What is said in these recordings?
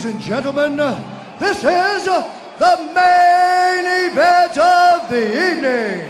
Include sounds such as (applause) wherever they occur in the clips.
Ladies and gentlemen, this is the main event of the evening.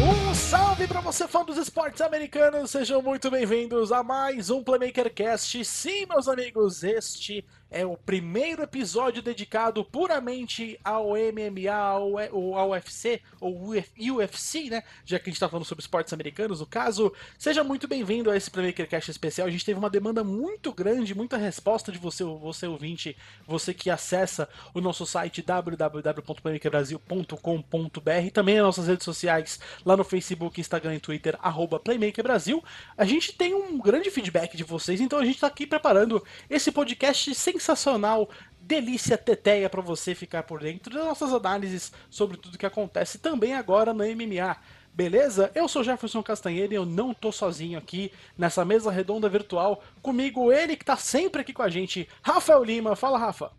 Um salve para você, fã dos esportes americanos! Sejam muito bem-vindos a mais um Playmaker Cast. Sim, meus amigos, este o primeiro episódio dedicado puramente ao MMA, ao, ao UFC, ou UFC, né? Já que a gente tá falando sobre esportes americanos, no caso. Seja muito bem-vindo a esse Playmaker Cast especial. A gente teve uma demanda muito grande, muita resposta de você, você ouvinte, você que acessa o nosso site www.playmakerbrasil.com.br, também as nossas redes sociais, lá no Facebook, Instagram e Twitter, arroba Playmaker Brasil. A gente tem um grande feedback de vocês, então a gente tá aqui preparando esse podcast sem sensacional delícia teteia para você ficar por dentro das nossas análises sobre tudo que acontece também agora no MMA. Beleza? Eu sou Jefferson Castanheira e eu não tô sozinho aqui nessa mesa redonda virtual. Comigo, ele que tá sempre aqui com a gente, Rafael Lima. Fala, Rafa.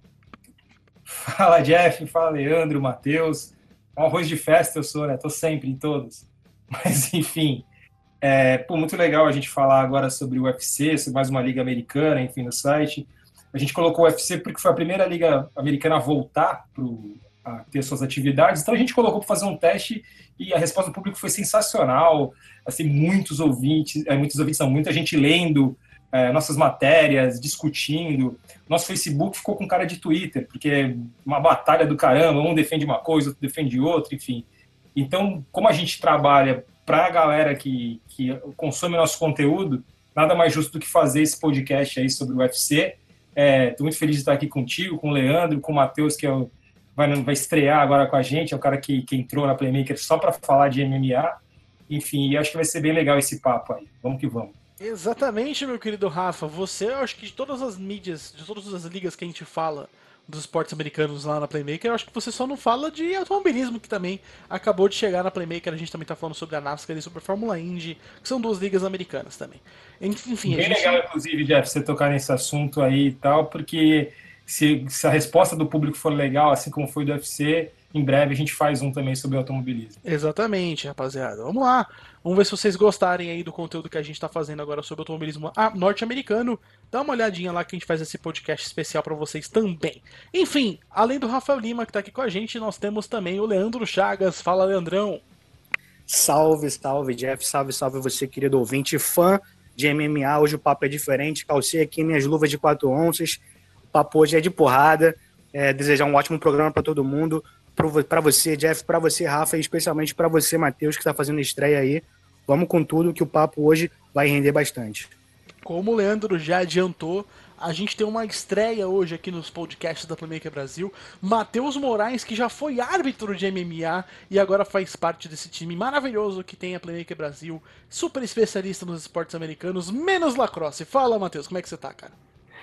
Fala, Jeff. Fala, Leandro, Matheus. Um arroz de festa eu sou, né? Tô sempre em todos. (laughs) Mas, enfim, é pô, muito legal a gente falar agora sobre o UFC, sobre mais uma liga americana, enfim, no site. A gente colocou o UFC porque foi a primeira liga americana a voltar pro, a ter suas atividades, então a gente colocou para fazer um teste e a resposta do público foi sensacional. Assim, muitos ouvintes, é, muitos ouvintes, não, muita gente lendo é, nossas matérias, discutindo. Nosso Facebook ficou com cara de Twitter, porque é uma batalha do caramba, um defende uma coisa, outro defende outra, enfim. Então, como a gente trabalha para a galera que, que consome nosso conteúdo, nada mais justo do que fazer esse podcast aí sobre o UFC Estou é, muito feliz de estar aqui contigo, com o Leandro, com o Matheus, que é o, vai, vai estrear agora com a gente, é o cara que, que entrou na Playmaker só para falar de MMA. Enfim, acho que vai ser bem legal esse papo aí. Vamos que vamos. Exatamente, meu querido Rafa. Você, eu acho que de todas as mídias, de todas as ligas que a gente fala, dos esportes americanos lá na Playmaker, eu acho que você só não fala de automobilismo, que também acabou de chegar na Playmaker. A gente também tá falando sobre a NASCAR e sobre a Fórmula Indy, que são duas ligas americanas também. Enfim, Bem gente... legal, inclusive, Jeff, você tocar nesse assunto aí e tal, porque se, se a resposta do público for legal, assim como foi do UFC, em breve a gente faz um também sobre automobilismo. Exatamente, rapaziada. Vamos lá. Vamos ver se vocês gostarem aí do conteúdo que a gente está fazendo agora sobre automobilismo norte-americano. Dá uma olhadinha lá que a gente faz esse podcast especial para vocês também. Enfim, além do Rafael Lima que está aqui com a gente, nós temos também o Leandro Chagas. Fala, Leandrão. Salve, salve, Jeff. Salve, salve você, querido ouvinte, fã de MMA. Hoje o papo é diferente. Calcei aqui minhas luvas de 4 onças. O papo hoje é de porrada. É, desejar um ótimo programa para todo mundo para você, Jeff, para você, Rafa, e especialmente para você, Matheus, que está fazendo estreia aí. Vamos com tudo, que o papo hoje vai render bastante. Como o Leandro já adiantou, a gente tem uma estreia hoje aqui nos podcasts da Playmaker Brasil. Matheus Moraes, que já foi árbitro de MMA e agora faz parte desse time maravilhoso que tem a Playmaker Brasil, super especialista nos esportes americanos, menos lacrosse. Fala, Matheus, como é que você tá, cara?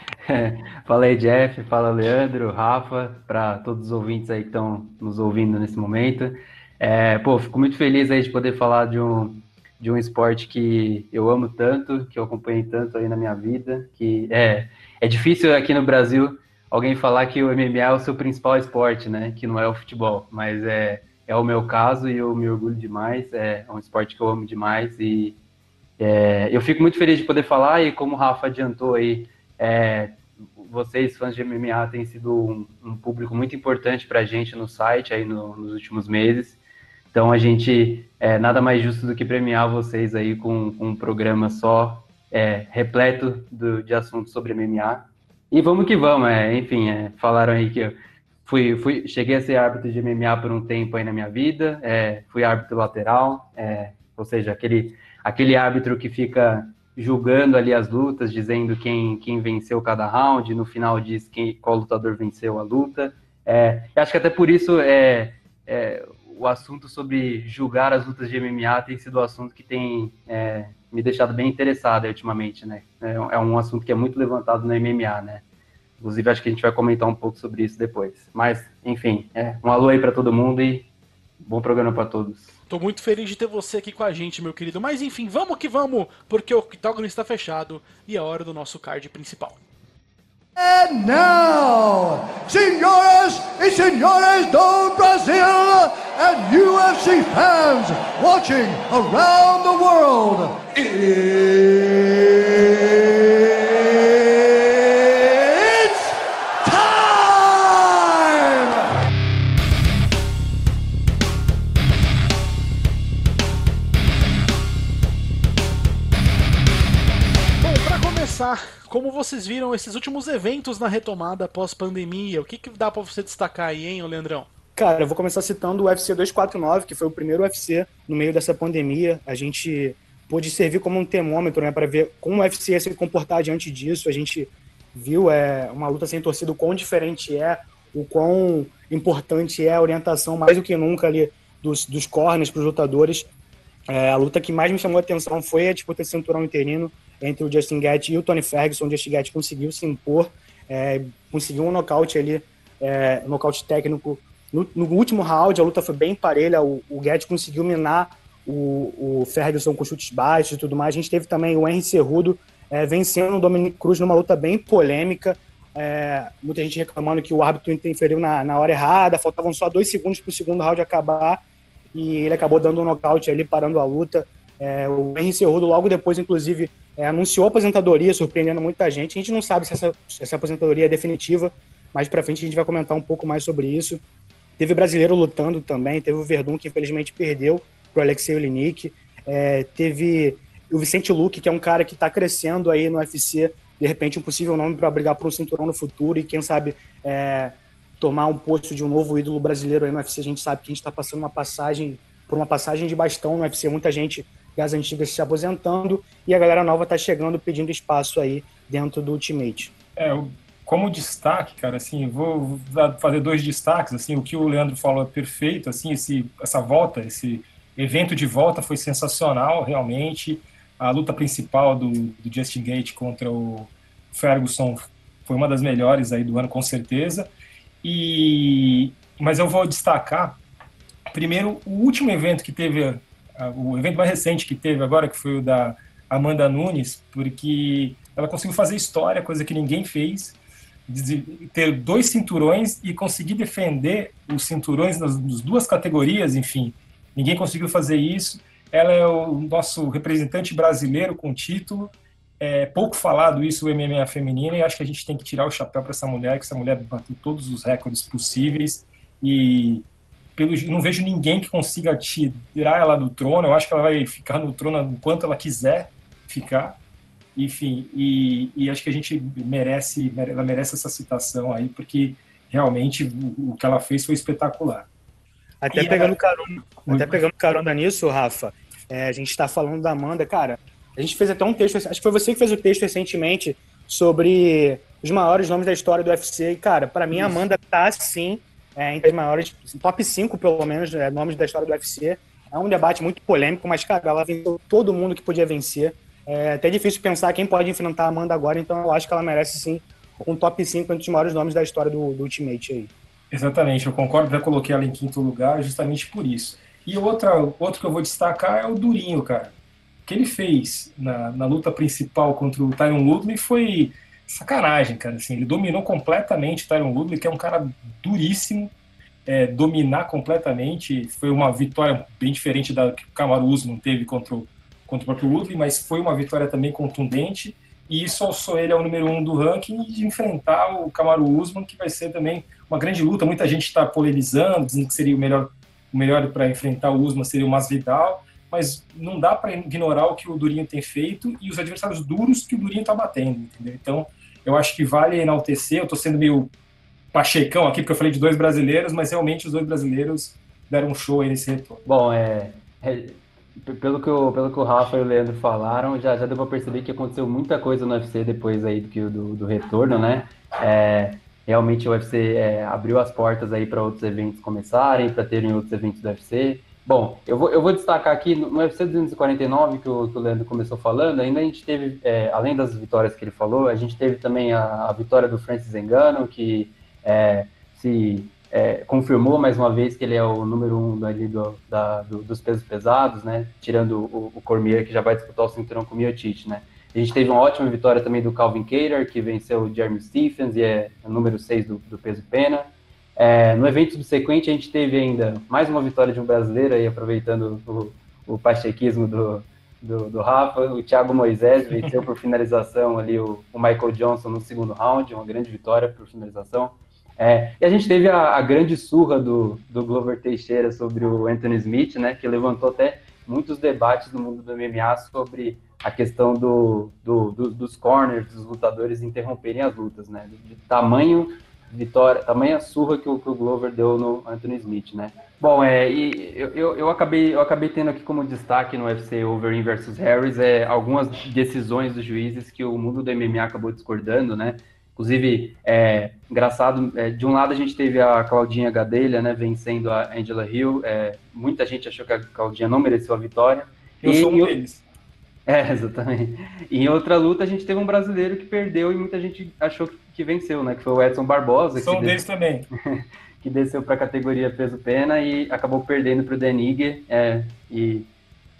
(laughs) fala aí, Jeff, fala Leandro, Rafa, para todos os ouvintes aí que estão nos ouvindo nesse momento. É, pô, fico muito feliz aí de poder falar de um, de um esporte que eu amo tanto, que eu acompanhei tanto aí na minha vida, que é, é difícil aqui no Brasil alguém falar que o MMA é o seu principal esporte, né, que não é o futebol, mas é, é o meu caso e eu me orgulho demais, é um esporte que eu amo demais e é, eu fico muito feliz de poder falar e como o Rafa adiantou aí, é, vocês, fãs de MMA, têm sido um, um público muito importante para a gente no site aí no, nos últimos meses. Então a gente é nada mais justo do que premiar vocês aí com, com um programa só é, repleto do, de assuntos sobre MMA. E vamos que vamos, é, enfim, é, falaram aí que eu fui, fui, cheguei a ser árbitro de MMA por um tempo aí na minha vida, é, fui árbitro lateral, é, ou seja, aquele, aquele árbitro que fica julgando ali as lutas, dizendo quem, quem venceu cada round, no final diz quem, qual lutador venceu a luta. É, acho que até por isso é, é, o assunto sobre julgar as lutas de MMA tem sido um assunto que tem é, me deixado bem interessado ultimamente, né? É, é um assunto que é muito levantado no MMA, né? Inclusive, acho que a gente vai comentar um pouco sobre isso depois. Mas, enfim, é, um alô aí para todo mundo e bom programa para todos. Tô muito feliz de ter você aqui com a gente, meu querido. Mas enfim, vamos que vamos, porque o octógono está fechado e é hora do nosso card principal. And now, senhoras e senhores do Brasil and UFC fans watching around the world, it's como vocês viram esses últimos eventos na retomada pós-pandemia, o que, que dá pra você destacar aí, hein, Leandrão? Cara, eu vou começar citando o UFC 249, que foi o primeiro UFC no meio dessa pandemia. A gente pôde servir como um termômetro, né, para ver como o UFC ia se comportar diante disso. A gente viu é, uma luta sem torcida, o quão diferente é, o quão importante é a orientação, mais do que nunca ali, dos, dos corners para os lutadores. É, a luta que mais me chamou a atenção foi a disputa de cinturão interino entre o Justin Gaethje e o Tony Ferguson. O Justin Gaethje conseguiu se impor, é, conseguiu um nocaute ali, é, um nocaute técnico. No, no, último round, a luta foi bem parelha. O, o Gaethje conseguiu minar o, o, Ferguson com chutes baixos e tudo mais. A gente teve também o Henry Cerrudo é, vencendo o Dominic Cruz numa luta bem polêmica. É, muita gente reclamando que o árbitro interferiu na, na hora errada, faltavam só dois segundos para o segundo round acabar e ele acabou dando um nocaute ali, parando a luta. É, o Henry Cerrudo, logo depois, inclusive, é, anunciou aposentadoria, surpreendendo muita gente. A gente não sabe se essa, se essa aposentadoria é definitiva, mais para frente a gente vai comentar um pouco mais sobre isso. Teve brasileiro lutando também, teve o Verdun, que infelizmente perdeu para o Alexei Olinik. É, teve o Vicente Luque, que é um cara que está crescendo aí no UFC, de repente um possível nome para brigar por um cinturão no futuro e quem sabe é, tomar um posto de um novo ídolo brasileiro aí no UFC. A gente sabe que a gente está passando uma passagem por uma passagem de bastão no UFC, muita gente das antigas se aposentando e a galera nova está chegando pedindo espaço aí dentro do Ultimate. É, como destaque, cara, assim, vou fazer dois destaques, assim, o que o Leandro falou é perfeito, assim, esse, essa volta, esse evento de volta foi sensacional, realmente, a luta principal do, do Justin Gate contra o Ferguson foi uma das melhores aí do ano, com certeza, e, mas eu vou destacar, primeiro, o último evento que teve, o evento mais recente que teve agora, que foi o da Amanda Nunes, porque ela conseguiu fazer história, coisa que ninguém fez, ter dois cinturões e conseguir defender os cinturões nas, nas duas categorias, enfim, ninguém conseguiu fazer isso. Ela é o nosso representante brasileiro com título, é pouco falado isso o MMA feminino e acho que a gente tem que tirar o chapéu para essa mulher, que essa mulher bateu todos os recordes possíveis. E pelo, não vejo ninguém que consiga tirar ela do trono. Eu acho que ela vai ficar no trono enquanto ela quiser ficar. Enfim, e, e acho que a gente merece, ela merece essa citação aí, porque realmente o, o que ela fez foi espetacular. Até e pegando, ela... carona, até pegando carona nisso, Rafa, é, a gente está falando da Amanda, cara. A gente fez até um texto, acho que foi você que fez o texto recentemente sobre os maiores nomes da história do UFC. E, cara, para mim, a Amanda tá sim é, entre os maiores, top 5 pelo menos, é, nomes da história do UFC. É um debate muito polêmico, mas, cara, ela venceu todo mundo que podia vencer. É até difícil pensar quem pode enfrentar a Amanda agora, então eu acho que ela merece sim um top 5 entre os maiores nomes da história do, do Ultimate aí. Exatamente, eu concordo, já coloquei ela em quinto lugar justamente por isso. E outra, outro que eu vou destacar é o Durinho, cara. O que ele fez na, na luta principal contra o Tyron Woodley foi sacanagem, cara. Assim, ele dominou completamente o Tyron Woodley, que é um cara duríssimo, é, dominar completamente. Foi uma vitória bem diferente da que o Kamaru Usman teve contra o contra o próprio Woodley, mas foi uma vitória também contundente. E isso alçou ele ao número um do ranking de enfrentar o Kamaru Usman, que vai ser também uma grande luta. Muita gente está polemizando, dizendo que seria o melhor, o melhor para enfrentar o Usman seria o Masvidal, mas não dá para ignorar o que o Durinho tem feito e os adversários duros que o Durinho está batendo, entendeu? Então, eu acho que vale enaltecer. Eu estou sendo meio pachecão aqui, porque eu falei de dois brasileiros, mas realmente os dois brasileiros deram um show aí nesse retorno. Bom, é, é pelo que, o, pelo que o Rafa e o Leandro falaram, já, já deu para perceber que aconteceu muita coisa no UFC depois aí do, do, do retorno, né? É, realmente o UFC é, abriu as portas aí para outros eventos começarem, para terem outros eventos do UFC. Bom, eu vou, eu vou destacar aqui no UFC 249 que o, que o Leandro começou falando, ainda a gente teve, é, além das vitórias que ele falou, a gente teve também a, a vitória do Francis Engano, que é, se é, confirmou mais uma vez que ele é o número um ali do, da, do, dos pesos pesados, né? Tirando o, o, Cormier, que já vai disputar o cinturão com o Miocic, né? A gente teve uma ótima vitória também do Calvin Cater, que venceu o Jeremy Stephens e é o número 6 do, do peso pena. É, no evento subsequente, a gente teve ainda mais uma vitória de um brasileiro, aí, aproveitando o, o pachequismo do, do, do, Rafa. O Thiago Moisés (laughs) venceu por finalização ali o, o, Michael Johnson no segundo round, uma grande vitória por finalização. É, e a gente teve a, a, grande surra do, do Glover Teixeira sobre o Anthony Smith, né, que levantou até muitos debates no mundo do MMA sobre a questão do, do, do, dos corners, dos lutadores interromperem as lutas, né? De tamanho vitória, tamanha surra que o, que o Glover deu no Anthony Smith, né? Bom, é, e eu, eu, eu, acabei, eu acabei tendo aqui como destaque no UFC Overeem versus Harris é, algumas decisões dos juízes que o mundo do MMA acabou discordando, né? Inclusive, é, engraçado, é, de um lado a gente teve a Claudinha Gadelha, né, vencendo a Angela Hill. É, muita gente achou que a Claudinha não mereceu a vitória. Eu e, sou um deles. (laughs) É, exatamente. E em outra luta a gente teve um brasileiro que perdeu e muita gente achou que venceu, né? Que foi o Edson Barbosa. Sou um deles também. (laughs) que desceu para a categoria peso-pena e acabou perdendo para o Denigre. É, e,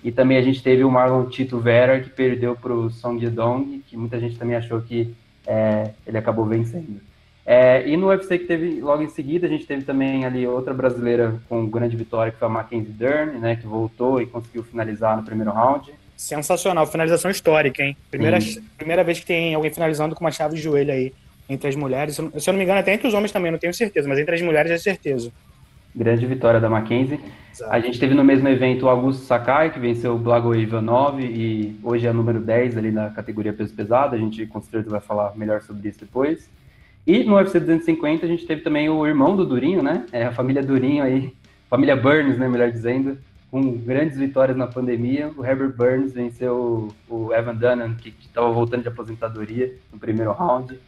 e também a gente teve o Marlon Tito Vera, que perdeu para o Song Yedong, que muita gente também achou que é, ele acabou vencendo. É, e no UFC que teve logo em seguida, a gente teve também ali outra brasileira com grande vitória, que foi a Mackenzie Dern, né? Que voltou e conseguiu finalizar no primeiro round. Sensacional, finalização histórica, hein? Primeira, primeira vez que tem alguém finalizando com uma chave de joelho aí entre as mulheres. Se eu não me engano, até entre os homens também, não tenho certeza, mas entre as mulheres é certeza. Grande vitória da Mackenzie. Exato. A gente teve no mesmo evento o Augusto Sakai, que venceu o Blago Ivanov e hoje é número 10 ali na categoria peso pesado. A gente com certeza vai falar melhor sobre isso depois. E no UFC 250 a gente teve também o irmão do Durinho, né? É a família Durinho aí, família Burns, né, melhor dizendo, com grandes vitórias na pandemia. O Herbert Burns venceu o Evan Dunham, que estava voltando de aposentadoria no primeiro round.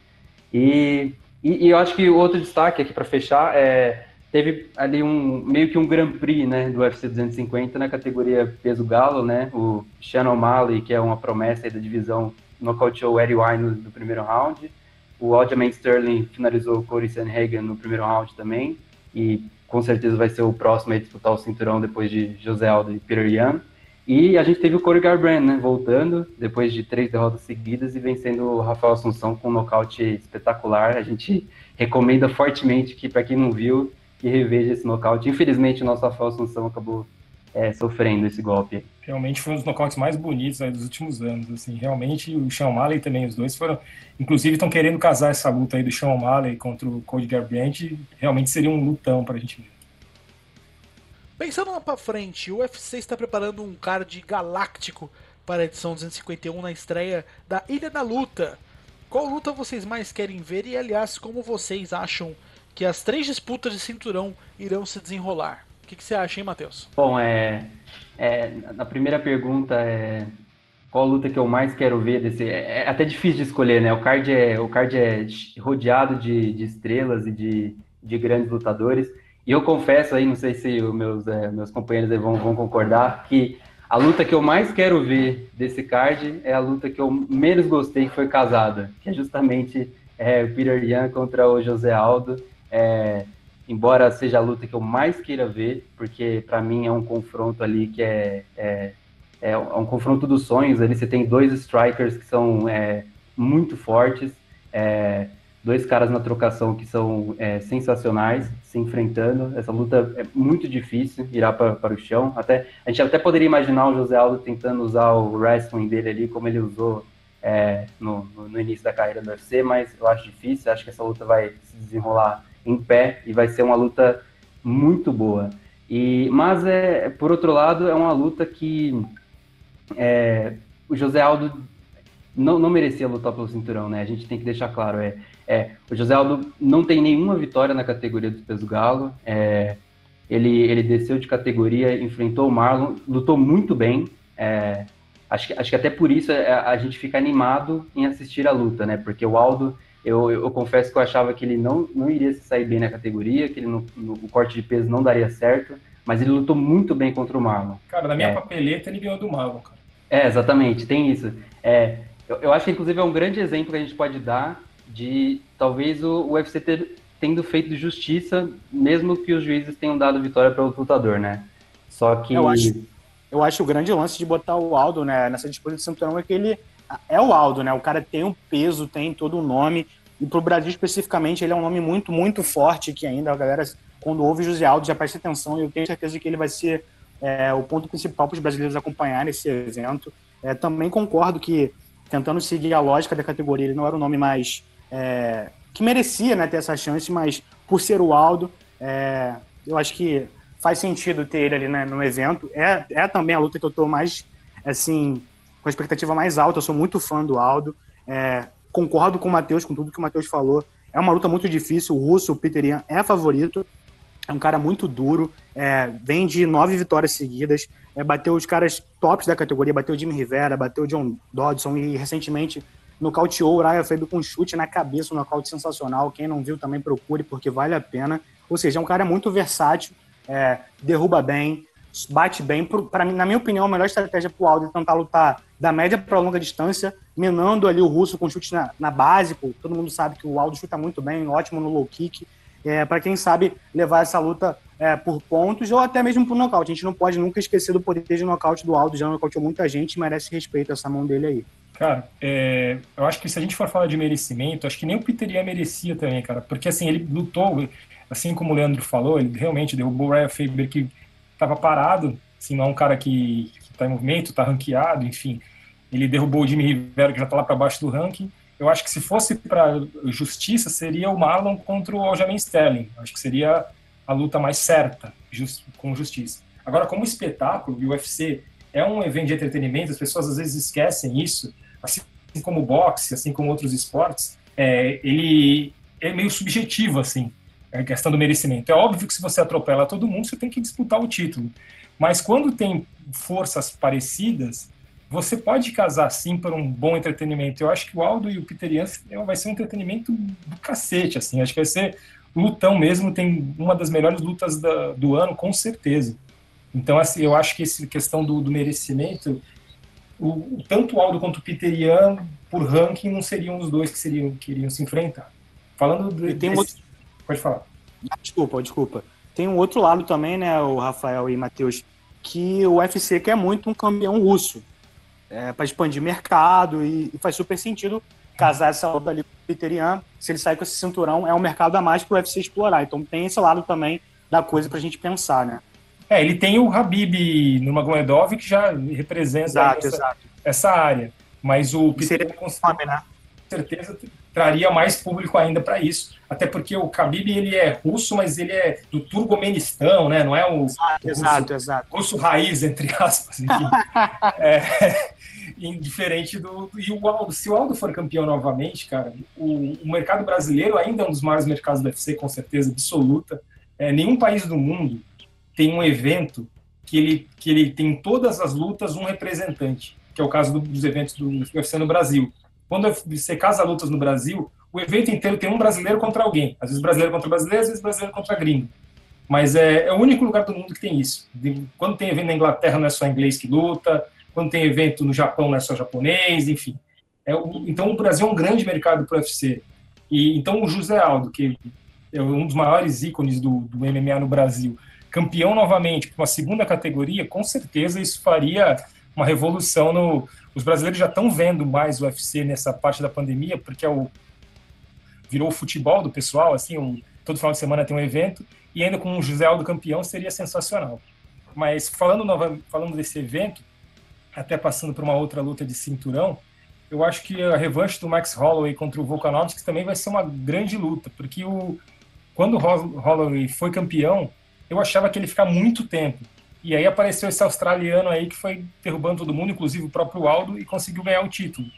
E, e, e eu acho que outro destaque aqui para fechar é teve ali um meio que um Grand Prix, né, do UFC 250 na categoria peso galo, né? O Shannon O'Malley, que é uma promessa da divisão, nocauteou o Eddie Wine no, no primeiro round. O Aljamain Sterling finalizou o Corey Sanhagen no primeiro round também e com certeza vai ser o próximo a disputar o cinturão depois de José Aldo e Peter Yan. E a gente teve o Corey Garbrandt, né, voltando depois de três derrotas seguidas e vencendo o Rafael Assunção com um nocaute espetacular. A gente recomenda fortemente que, para quem não viu, que reveja esse nocaute. Infelizmente, o nosso Rafael Assunção acabou é, sofrendo esse golpe. Realmente foi um dos nocautes mais bonitos dos últimos anos. Assim, realmente, o Sean O'Malley também, os dois foram. Inclusive, estão querendo casar essa luta aí do Sean O'Malley contra o Cody Garbrandt. Realmente seria um lutão para a gente ver. Pensando lá para frente, o UFC está preparando um card galáctico para a edição 251 na estreia da Ilha da Luta. Qual luta vocês mais querem ver e, aliás, como vocês acham que as três disputas de cinturão irão se desenrolar? O que, que você acha, hein, Matheus? Bom, é, é, na primeira pergunta é qual luta que eu mais quero ver desse. É, é até difícil de escolher, né? O card é, o card é rodeado de, de estrelas e de, de grandes lutadores. E eu confesso aí, não sei se os meus, é, meus companheiros vão, vão concordar, que a luta que eu mais quero ver desse card é a luta que eu menos gostei, que foi casada, que é justamente é, o Peter Yan contra o José Aldo. É, embora seja a luta que eu mais queira ver, porque para mim é um confronto ali que é, é, é, um confronto dos sonhos. Ali você tem dois strikers que são é, muito fortes. É, dois caras na trocação que são é, sensacionais se enfrentando. Essa luta é muito difícil, irá para, para o chão. Até, a gente até poderia imaginar o José Aldo tentando usar o wrestling dele ali, como ele usou é, no, no, início da carreira do UFC, mas eu acho difícil. Acho que essa luta vai se desenrolar em pé e vai ser uma luta muito boa. E, mas, é, por outro lado, é uma luta que é, o José Aldo não, não merecia lutar pelo cinturão, né? A gente tem que deixar claro. É, é, o José Aldo não tem nenhuma vitória na categoria do peso galo. É, ele, ele desceu de categoria, enfrentou o Marlon, lutou muito bem. É, acho, que, acho que até por isso a, é, a, gente fica animado em assistir a luta, né? Porque o Aldo, eu, eu, eu, confesso que eu achava que ele não, não iria se sair bem na categoria, que ele no, no, o corte de peso não daria certo, mas ele lutou muito bem contra o Marlon. Cara, na minha é. papeleta ele ganhou do Marlon, cara. É, exatamente, tem isso. É, eu, eu acho que inclusive é um grande exemplo que a gente pode dar de talvez o UFC ter, tendo feito justiça, mesmo que os juízes tenham dado vitória para o lutador, né? Só que. Eu acho, eu acho o grande lance de botar o Aldo né, nessa disputa de cinturão é que ele é o Aldo, né? O cara tem um peso, tem todo o um nome. E pro Brasil especificamente, ele é um nome muito, muito forte que ainda a galera, quando ouve José Aldo, já presta atenção. E eu tenho certeza que ele vai ser é, o ponto principal para os brasileiros acompanhar nesse evento. É, também concordo que, tentando seguir a lógica da categoria, ele não era o nome mais. É, que merecia né, ter essa chance, mas por ser o Aldo, é, eu acho que faz sentido ter ele ali né, no evento. É, é também a luta que eu estou mais, assim, com a expectativa mais alta. Eu sou muito fã do Aldo. É, concordo com o Matheus, com tudo que o Matheus falou. É uma luta muito difícil. O russo, o Peter Ian, é favorito. É um cara muito duro. É, vem de nove vitórias seguidas. É, bateu os caras tops da categoria. Bateu o Jimmy Rivera, bateu o John Dodson e recentemente nocauteou o Ryan Faber com um chute na cabeça, um nocaute sensacional. Quem não viu também procure, porque vale a pena. Ou seja, é um cara muito versátil, é, derruba bem, bate bem. Para na minha opinião, a melhor estratégia para o Aldo é tentar lutar da média para longa distância, minando ali o russo com chute na, na base. Pô, todo mundo sabe que o Aldo chuta muito bem, ótimo no low kick. É, para quem sabe levar essa luta é, por pontos ou até mesmo por nocaute. A gente não pode nunca esquecer do poder de nocaute do Aldo, já nocauteou muita gente merece respeito essa mão dele aí. Cara, é, eu acho que se a gente for falar de merecimento, acho que nem o Peter Ian merecia também, cara, porque assim, ele lutou, assim como o Leandro falou, ele realmente derrubou o Ryan Faber que estava parado, assim, não é um cara que está em movimento, está ranqueado, enfim. Ele derrubou o Jimmy Rivera, que já está lá para baixo do ranking. Eu acho que se fosse para justiça, seria o Marlon contra o Aljamain Sterling. Eu acho que seria a luta mais certa, just, com justiça. Agora, como espetáculo, o UFC é um evento de entretenimento, as pessoas às vezes esquecem isso, assim como o boxe, assim como outros esportes, é, ele é meio subjetivo, assim a questão do merecimento. É óbvio que se você atropela todo mundo, você tem que disputar o título. Mas quando tem forças parecidas, você pode casar sim por um bom entretenimento. Eu acho que o Aldo e o Peter Ian vai ser um entretenimento do cacete, assim. Acho que vai ser lutão mesmo, tem uma das melhores lutas da, do ano, com certeza. Então, assim, eu acho que essa questão do, do merecimento, o, tanto o Aldo quanto o Peter Ian, por ranking, não seriam os dois que seriam que iriam se enfrentar. Falando de, tem desse... outro Pode falar. Desculpa, desculpa. Tem um outro lado também, né, o Rafael e Matheus, que o UFC quer muito um campeão russo. É, para expandir mercado e, e, faz super sentido casar essa luta ali com o Peter Ian. Se ele sair com esse cinturão, é um mercado a mais para o UFC explorar. Então tem esse lado também da coisa para a gente pensar, né? É, ele tem o Habib Nurmagomedov que já representa exato, essa, exato. essa, área. Mas o Peter Ian com né? certeza traria mais público ainda para isso. Até porque o Khabib ele é russo, mas ele é do Turcomenistão, né? Não é o, exato, o exato, exato. russo raiz, entre aspas. (laughs) é, (laughs) diferente do. E o Aldo, se o Aldo for campeão novamente, cara, o, o, mercado brasileiro ainda é um dos maiores mercados do UFC, com certeza absoluta. É, nenhum país do mundo tem um evento que ele, que ele tem todas as lutas um representante, que é o caso do, dos eventos do UFC no Brasil. Quando você casa lutas no Brasil, o evento inteiro tem um brasileiro contra alguém. Às vezes brasileiro contra brasileiro, às vezes brasileiro contra gringo. Mas é, é o único lugar do mundo que tem isso. Quando tem evento na Inglaterra, não é só inglês que luta. Quando tem evento no Japão, não é só japonês, enfim. É, então, o Brasil é um grande mercado para o UFC. E, então, o José Aldo, que é um dos maiores ícones do, do MMA no Brasil, campeão novamente para uma segunda categoria, com certeza isso faria uma revolução no. Os brasileiros já estão vendo mais o UFC nessa parte da pandemia, porque é o virou o futebol do pessoal, assim, um, todo final de semana tem um evento, e ainda com o José Aldo campeão seria sensacional. Mas falando, nova, falando desse evento, até passando por uma outra luta de cinturão, eu acho que a revanche do Max Holloway contra o Volkanovski também vai ser uma grande luta, porque o, quando o Holloway foi campeão, eu achava que ele ia ficar muito tempo. E aí apareceu esse australiano aí que foi derrubando todo mundo, inclusive o próprio Aldo, e conseguiu ganhar o título.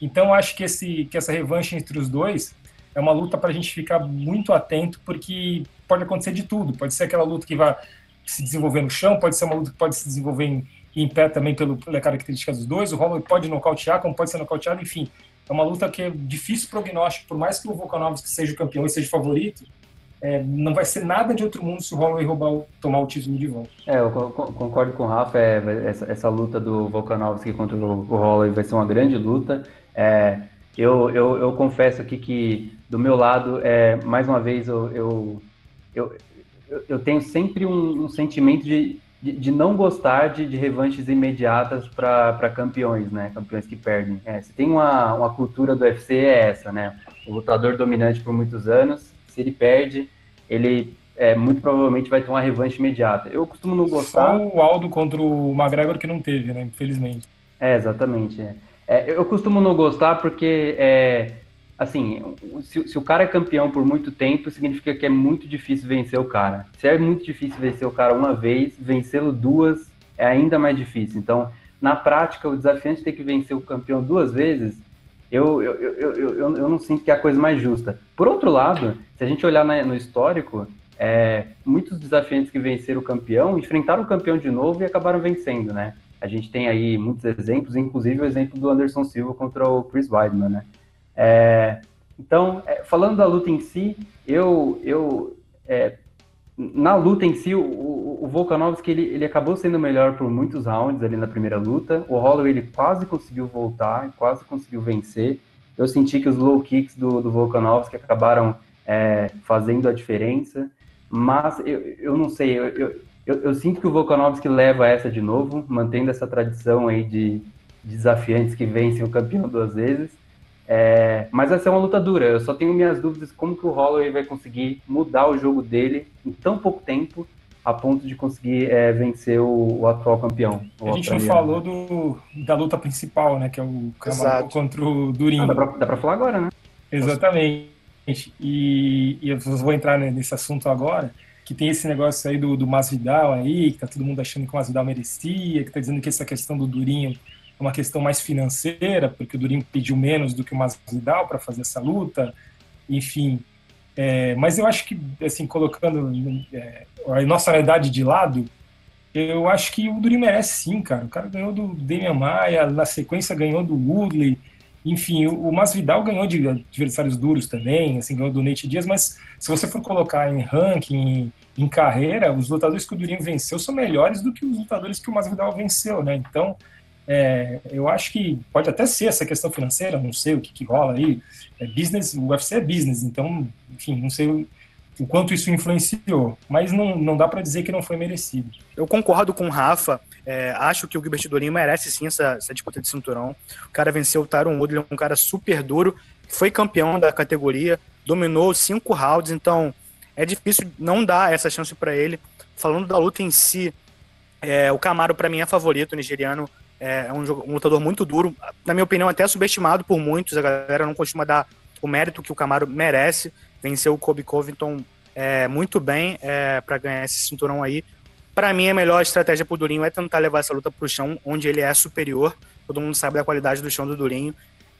Então acho que, esse, que essa revanche entre os dois é uma luta para a gente ficar muito atento, porque pode acontecer de tudo. Pode ser aquela luta que vai se desenvolver no chão, pode ser uma luta que pode se desenvolver em, em pé também pelo, pela característica dos dois. O Holloway pode nocautear, como pode ser nocauteado, enfim. É uma luta que é difícil prognóstico, por mais que o Volkanovski seja o campeão e seja o favorito, é, não vai ser nada de outro mundo se o Holloway roubar, tomar o título de volta. É, eu concordo com o Rafa, é, essa, essa, luta do Volkanovski contra o, o Holloway vai ser uma grande luta. É, eu, eu, eu, confesso aqui que, do meu lado, é, mais uma vez, eu, eu, eu, eu tenho sempre um, um sentimento de, de, de não gostar de, de revanches imediatas para campeões, né? Campeões que perdem. É, se tem uma, uma cultura do UFC é essa, né? O lutador dominante por muitos anos, se ele perde, ele é, muito provavelmente vai ter uma revanche imediata. Eu costumo não gostar. Só o Aldo contra o McGregor que não teve, né? Infelizmente. É, exatamente. É. É, eu costumo não gostar porque, é, assim, se, se, o cara é campeão por muito tempo, significa que é muito difícil vencer o cara. Se é muito difícil vencer o cara uma vez, vencê-lo duas é ainda mais difícil. Então, na prática, o desafiante ter que vencer o campeão duas vezes, eu, eu, eu, eu, eu não sinto que é a coisa mais justa. Por outro lado, se a gente olhar no histórico, é, muitos desafiantes que venceram o campeão enfrentaram o campeão de novo e acabaram vencendo, né? A gente tem aí muitos exemplos, inclusive o exemplo do Anderson Silva contra o Chris Weidman, né? É, então, é, falando da luta em si, eu, eu é, na luta em si, o, o Volkanovski ele, ele acabou sendo melhor por muitos rounds ali na primeira luta. O Holloway ele quase conseguiu voltar, quase conseguiu vencer. Eu senti que os low kicks do, do Volkanovski acabaram é, fazendo a diferença. Mas eu, eu não sei, eu, eu, eu, eu sinto que o Volkanovski leva essa de novo, mantendo essa tradição aí de, desafiantes que vencem o campeão duas vezes. É, mas essa é uma luta dura. Eu só tenho minhas dúvidas como que o Holloway vai conseguir mudar o jogo dele em tão pouco tempo a ponto de conseguir é, vencer o, o, atual campeão. O a gente não falou do, da luta principal, né? Que é o Camaro contra o Durinho. Ah, dá, pra, dá pra falar agora, né? Exatamente. E, e eu vou entrar nesse assunto agora, que tem esse negócio aí do, do Masvidal aí, que tá todo mundo achando que o Masvidal merecia, que tá dizendo que essa questão do Durinho uma questão mais financeira, porque o Durinho pediu menos do que o Masvidal para fazer essa luta, enfim. É, mas eu acho que, assim, colocando é, a nossa realidade de lado, eu acho que o Durinho merece sim, cara. O cara ganhou do Demian Maia, na sequência ganhou do Woodley, enfim, o, Masvidal ganhou de adversários duros também, assim, ganhou do Nate Diaz, mas se você for colocar em ranking, em carreira, os lutadores que o Durinho venceu são melhores do que os lutadores que o Masvidal venceu, né? Então, é, eu acho que pode até ser essa questão financeira, não sei o que, que rola aí. É business, o UFC é business, então, enfim, não sei o quanto isso influenciou, mas não, não dá para dizer que não foi merecido. Eu concordo com o Rafa, é, acho que o Gilbert Durinho merece sim essa, essa disputa de cinturão. O cara venceu o Tyron Woodley, um cara super duro, foi campeão da categoria, dominou cinco rounds, então é difícil não dar essa chance para ele. Falando da luta em si, é, o Camaro para mim é favorito, o nigeriano é um, um, lutador muito duro, na minha opinião até subestimado por muitos, a galera não costuma dar o mérito que o Camaro merece venceu o Kobe Covington é, muito bem é, para ganhar esse cinturão aí. Para mim, a melhor estratégia para o Durinho é tentar levar essa luta para o chão, onde ele é superior. Todo mundo sabe da qualidade do chão do Durinho.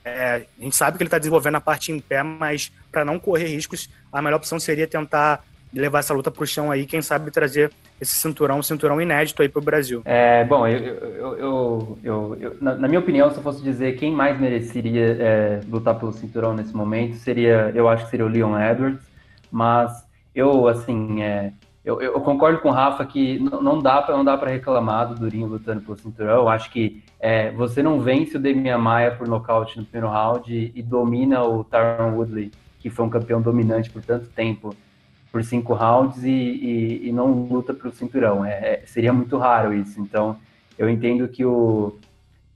É, a gente sabe que ele está desenvolvendo a parte em pé, mas para não correr riscos, a melhor opção seria tentar levar essa luta para o chão aí, quem sabe trazer esse cinturão, um cinturão inédito aí para o Brasil. É, bom, eu, eu, eu, na, minha opinião, se eu fosse dizer quem mais mereceria é, lutar pelo cinturão nesse momento, seria, eu acho que seria o Leon Edwards, mas eu, assim, é, eu, eu, concordo com o Rafa que não dá para não dá para reclamar do Durinho lutando pelo cinturão. Eu acho que é, você não vence o Demian Maia por nocaute no primeiro round e, e domina o Tyron Woodley, que foi um campeão dominante por tanto tempo por cinco rounds e, e, e não luta para o cinturão. É, é, seria muito raro isso. Então, eu entendo que o,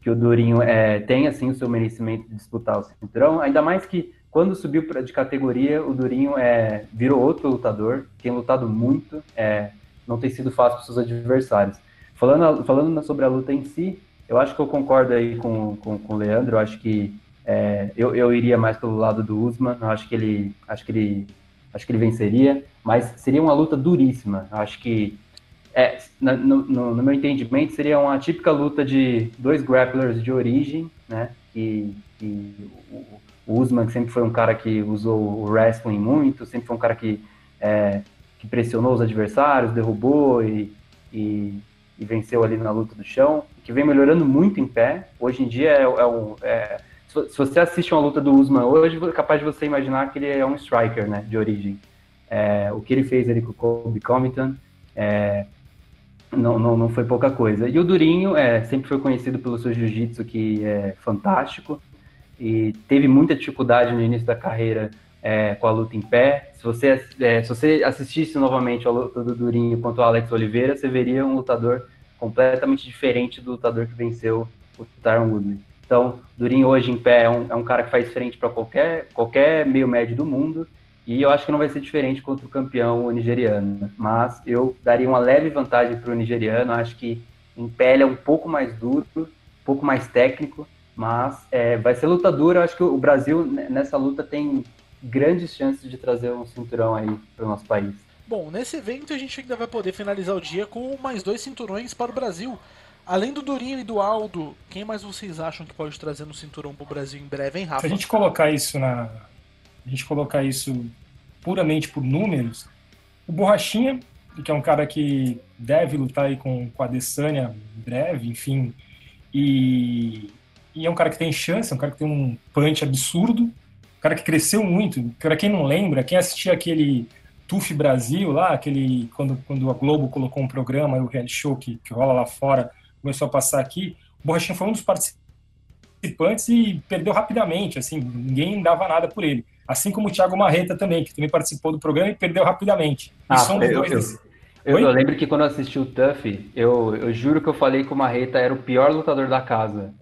que o Durinho é, tem, assim, o seu merecimento de disputar o cinturão, ainda mais que quando subiu pra, de categoria, o Durinho é, virou outro lutador, tem lutado muito, é, não tem sido fácil para seus adversários. Falando, falando sobre a luta em si, eu acho que eu concordo aí com, com, com o Leandro, eu acho que é, eu, eu iria mais pelo lado do Usman, eu acho que ele, acho que ele acho que ele venceria, mas seria uma luta duríssima. Acho que, é, no, no, no, meu entendimento, seria uma típica luta de dois grapplers de origem, né? E, e o, o Usman sempre foi um cara que usou o wrestling muito, sempre foi um cara que, é, que pressionou os adversários, derrubou e, e, e, venceu ali na luta do chão, que vem melhorando muito em pé. Hoje em dia é, é, é se você assiste uma luta do Usman hoje, é capaz de você imaginar que ele é um striker, né, de origem. É, o que ele fez ali com o Kobe Covington é, não, não, não foi pouca coisa. E o Durinho é, sempre foi conhecido pelo seu jiu-jitsu, que é fantástico, e teve muita dificuldade no início da carreira é, com a luta em pé. Se você, é, se você assistisse novamente a luta do Durinho contra o Alex Oliveira, você veria um lutador completamente diferente do lutador que venceu o Tyron Woodley. Então, Durinho hoje em pé é um, é um cara que faz frente para qualquer, qualquer meio médio do mundo, e eu acho que não vai ser diferente contra o campeão nigeriano. Mas eu daria uma leve vantagem para o nigeriano, acho que em pé ele é um pouco mais duro, um pouco mais técnico, mas é, vai ser luta dura. Eu acho que o Brasil nessa luta tem grandes chances de trazer um cinturão aí para o nosso país. Bom, nesse evento a gente ainda vai poder finalizar o dia com mais dois cinturões para o Brasil. Além do Durinho e do Aldo, quem mais vocês acham que pode trazer no cinturão para o Brasil em breve, hein, Rafa? Se a gente colocar isso na. A gente colocar isso puramente por números, o Borrachinha, que é um cara que deve lutar aí com, com a Adesanya em breve, enfim, e, e é um cara que tem chance, é um cara que tem um punch absurdo, cara que cresceu muito. Para quem não lembra, quem assistia aquele TUF Brasil lá, aquele quando, quando a Globo colocou um programa, o reality show que, que rola lá fora, começou a passar aqui, o Borrachinha foi um dos participantes e perdeu rapidamente, assim, ninguém dava nada por ele. Assim como o Thiago Marreta também, que também participou do programa e perdeu rapidamente. Ah, eu, eu, eu, eu, lembro que quando eu assisti o TUF, eu, eu juro que eu falei que o Marreta era o pior lutador da casa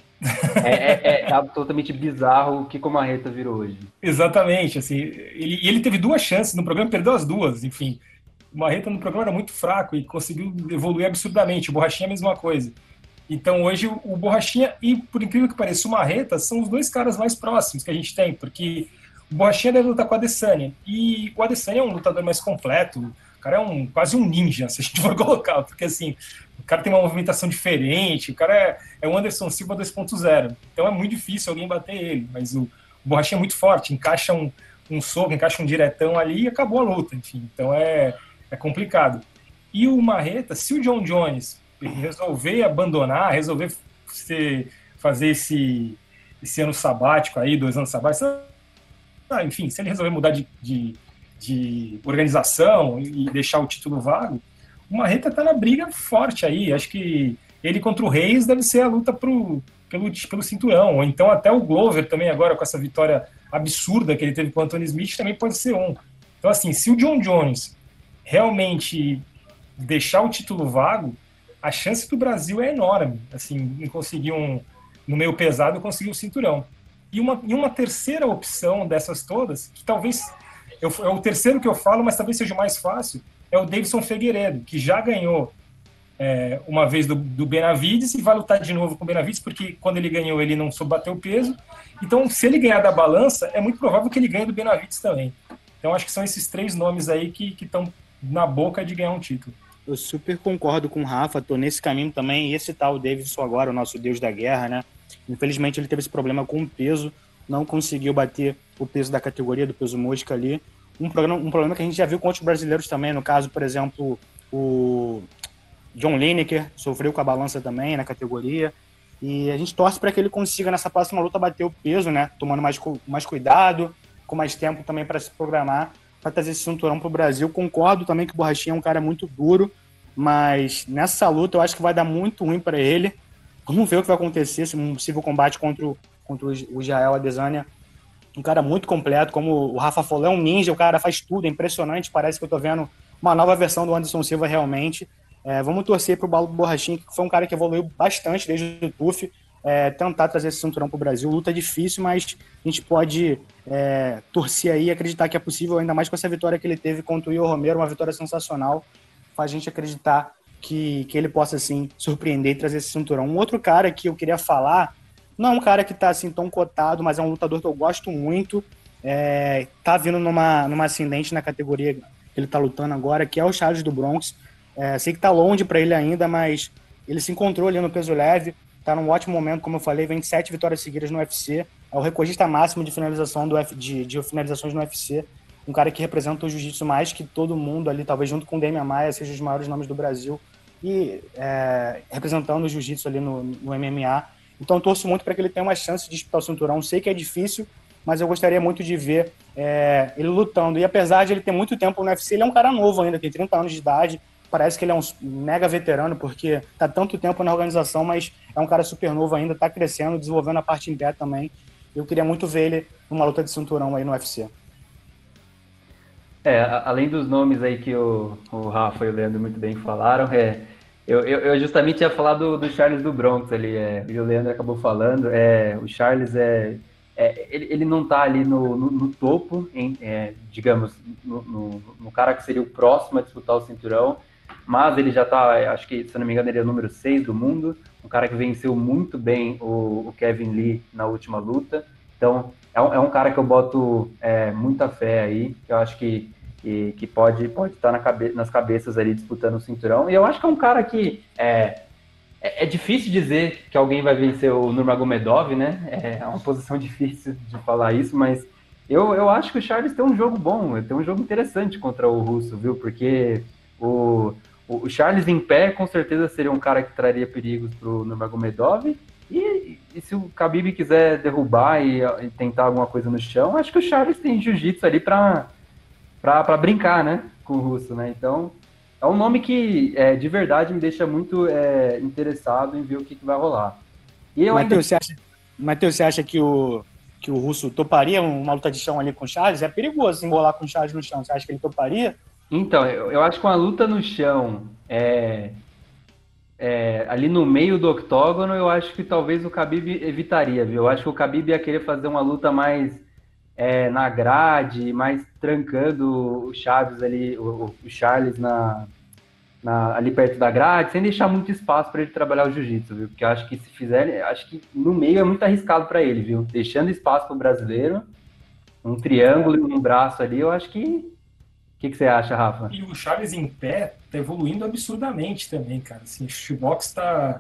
é, é, é, absolutamente bizarro o que o Marreta virou hoje. Exatamente, assim, ele, ele teve duas chances no programa, perdeu as duas, enfim. O Marreta no programa era muito fraco e conseguiu evoluir absurdamente. O Borrachinha é a mesma coisa. Então hoje o Borrachinha e, por incrível que pareça, o Marreta são os dois caras mais próximos que a gente tem, porque o Borrachinha deve lutar com a Adesanya. E o Adesanya é um lutador mais completo, o cara é um, quase um ninja, (laughs) se a gente for colocar, porque assim, o cara tem uma movimentação diferente, o cara é, é o Anderson Silva 2.0. Então é muito difícil alguém bater ele, mas o, o Borrachinha é muito forte, encaixa um, um soco, encaixa um diretão ali e acabou a luta, enfim. Então é, é complicado. E o Marreta, se o John Jones resolver abandonar, resolver ser, fazer esse, esse ano sabático aí, dois anos sabáticos, ah, enfim, se ele resolver mudar de, de de organização e deixar o título vago, o Marreta está na briga forte aí. Acho que ele contra o Reis deve ser a luta pro, pelo, pelo cinturão. Ou então até o Glover também agora com essa vitória absurda que ele teve com o Anthony Smith também pode ser um. Então assim, se o John Jones realmente deixar o título vago, a chance do Brasil é enorme, assim, em conseguir um no meio pesado conseguir um cinturão. E uma, e uma terceira opção dessas todas, que talvez eu, é o terceiro que eu falo, mas talvez seja o mais fácil, é o Davidson Figueiredo, que já ganhou é, uma vez do, do Benavides e vai lutar de novo com o Benavides, porque quando ele ganhou ele não soube bater o peso. Então, se ele ganhar da balança, é muito provável que ele ganhe do Benavides também. Então, acho que são esses três nomes aí que estão na boca de ganhar um título. Eu super concordo com o Rafa, tô nesse caminho também. E esse tal Davidson agora, o nosso deus da guerra, né? Infelizmente ele teve esse problema com o peso, não conseguiu bater o peso da categoria, do peso mosca ali. Um, problema, um problema que a gente já viu com outros brasileiros também, no caso, por exemplo, o John Lineker sofreu com a balança também na categoria. E a gente torce para que ele consiga nessa próxima luta bater o peso, né? Tomando mais, mais cuidado, com mais tempo também para se programar, para trazer esse cinturão para o Brasil. Concordo também que o Borrachinha é um cara muito duro, mas nessa luta eu acho que vai dar muito ruim para ele. Vamos ver o que vai acontecer, se um possível combate contra o, contra o Jael Adesanya um cara muito completo, como o Rafa falou, é um ninja, o cara faz tudo, é impressionante, parece que eu tô vendo uma nova versão do Anderson Silva realmente. É, vamos torcer pro Balo Borrachinha, que foi um cara que evoluiu bastante desde o TUF, é, tentar trazer esse cinturão pro Brasil. Luta difícil, mas a gente pode é, torcer aí e acreditar que é possível, ainda mais com essa vitória que ele teve contra o Ior Romero, uma vitória sensacional, faz a gente acreditar que, que ele possa, assim, surpreender e trazer esse cinturão. Um outro cara que eu queria falar não é um cara que tá assim tão cotado, mas é um lutador que eu gosto muito. É, tá vindo numa, numa ascendente na categoria que ele tá lutando agora, que é o Charles do Bronx. É, sei que tá longe para ele ainda, mas ele se encontrou ali no peso leve, tá num ótimo momento, como eu falei, vem sete vitórias seguidas no UFC. É o recordista máximo de finalização do F, de, de finalizações no UFC. Um cara que representa o jiu-jitsu mais que todo mundo ali, talvez junto com o Demian Maia, seja os maiores nomes do Brasil. E é, representando o jiu-jitsu ali no, no MMA. Então torço muito para que ele tenha uma chance de disputar o cinturão. Sei que é difícil, mas eu gostaria muito de ver é, ele lutando. E apesar de ele ter muito tempo no UFC, ele é um cara novo ainda, tem 30 anos de idade. Parece que ele é um mega veterano, porque tá tanto tempo na organização, mas é um cara super novo ainda, tá crescendo, desenvolvendo a parte em pé também. Eu queria muito ver ele numa luta de cinturão aí no UFC. É, além dos nomes aí que o, o Rafa e o Leandro muito bem falaram, é, eu, eu, eu justamente ia falar do, do Charles do Bronx ali, é, o Leandro acabou falando, é, o Charles é, é ele, ele não está ali no, no, no topo, em, é, digamos, no, no, no, cara que seria o próximo a disputar o cinturão, mas ele já está, acho que, se não me engano, ele é o número 6 do mundo, um cara que venceu muito bem o, o Kevin Lee na última luta, então é um, é um cara que eu boto é, muita fé aí, que eu acho que, que, que pode, pode estar na cabe nas cabeças ali disputando o cinturão. E eu acho que é um cara que é, é, é difícil dizer que alguém vai vencer o Nurmagomedov, né? É, é uma posição (laughs) difícil de falar isso, mas eu, eu acho que o Charles tem um jogo bom, tem um jogo interessante contra o Russo, viu? Porque o, o Charles em pé com certeza seria um cara que traria perigos para o Nurmagomedov e, e, se o Khabib quiser derrubar e, e, tentar alguma coisa no chão, acho que o Charles tem jiu-jitsu ali para brincar, né? Com o russo, né? Então, é um nome que é, de verdade me deixa muito é, interessado em ver o que, que vai rolar. E eu Mateus, ainda... você acha, Mateus, você acha que o, que o russo toparia uma luta de chão ali com o Charles? É perigoso embolar com o Charles no chão. Você acha que ele toparia? Então, eu, acho que uma luta no chão é, é, ali no meio do octógono, eu acho que talvez o Khabib evitaria, viu? Eu acho que o Khabib ia querer fazer uma luta mais é, na grade, mais trancando o Chaves ali, o, o Charles na, na, ali perto da grade, sem deixar muito espaço para ele trabalhar o jiu-jitsu, viu? Porque eu acho que se fizer, acho que no meio é muito arriscado para ele, viu? Deixando espaço para o brasileiro, um triângulo e um braço ali, eu acho que o que, que, você acha, Rafa? E o Charles em pé tá evoluindo absurdamente também, cara. Assim, o Shibox tá,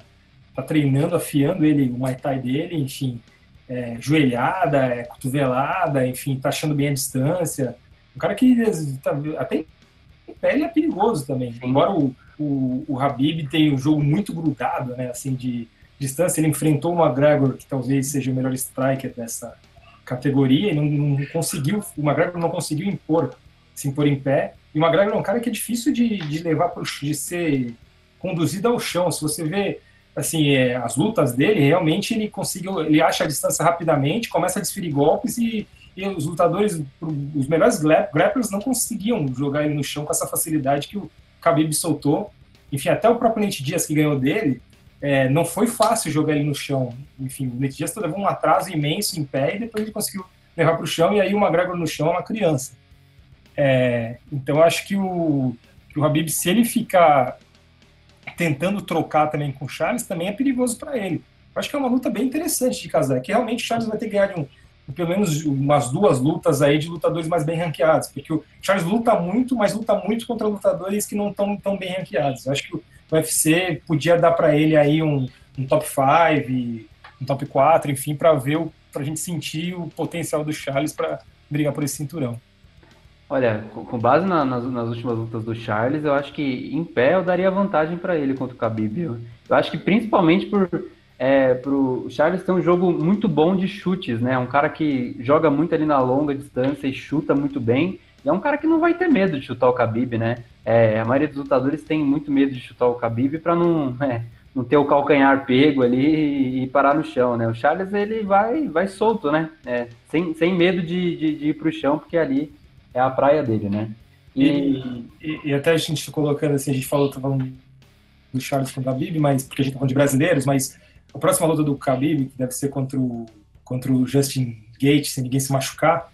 tá treinando, afiando ele, o Muay Thai dele, enfim, é, joelhada, é, cotovelada, enfim, tá achando bem a distância. Um cara que tá, até em pé ele é perigoso também. Sim. Embora o, o, o Habib tenha um jogo muito grudado, né, assim, de distância, ele enfrentou o McGregor, que talvez seja o melhor striker dessa categoria, e não, não conseguiu, o McGregor não conseguiu impor se impor em pé. E o McGregor é um cara que é difícil de, de levar pro, de ser conduzido ao chão. Se você vê assim é, as lutas dele, realmente ele conseguiu, ele acha a distância rapidamente, começa a desferir golpes e, e os lutadores, os melhores grapplers não conseguiam jogar ele no chão com essa facilidade que o Khabib soltou. Enfim, até o próprio Nate Diaz que ganhou dele, é, não foi fácil jogar ele no chão. Enfim, o Nate Diaz levou um atraso imenso em pé e depois ele conseguiu levar para o chão e aí o McGregor no chão é uma criança. É, então, acho que o, que o Habib, se ele ficar tentando trocar também com o Charles, também é perigoso para ele. Acho que é uma luta bem interessante de casar, que realmente o Charles vai ter que ganhar um, pelo menos umas duas lutas aí de lutadores mais bem ranqueados, porque o Charles luta muito, mas luta muito contra lutadores que não estão tão bem ranqueados. Acho que o UFC podia dar para ele aí um, um top 5, um top 4, enfim, para ver, para a gente sentir o potencial do Charles para brigar por esse cinturão. Olha, com base na, nas, nas, últimas lutas do Charles, eu acho que em pé eu daria vantagem para ele contra o Khabib. Eu, acho que principalmente por é, pro Charles ter um jogo muito bom de chutes, né? Um cara que joga muito ali na longa distância e chuta muito bem. E é um cara que não vai ter medo de chutar o Khabib, né? É, a maioria dos lutadores tem muito medo de chutar o Khabib para não, (laughs) é, não ter o calcanhar pego ali e, parar no chão, né? O Charles ele vai, vai solto, né? É, sem, sem medo de, de, de ir para o chão, porque ali é a praia dele, né? E, e, e, até a gente colocando assim, a gente falou, tá falando do Charles com o Khabib, mas porque a gente tá falando de brasileiros, mas a próxima luta do Khabib, que deve ser contra o, contra o Justin Gates, se ninguém se machucar,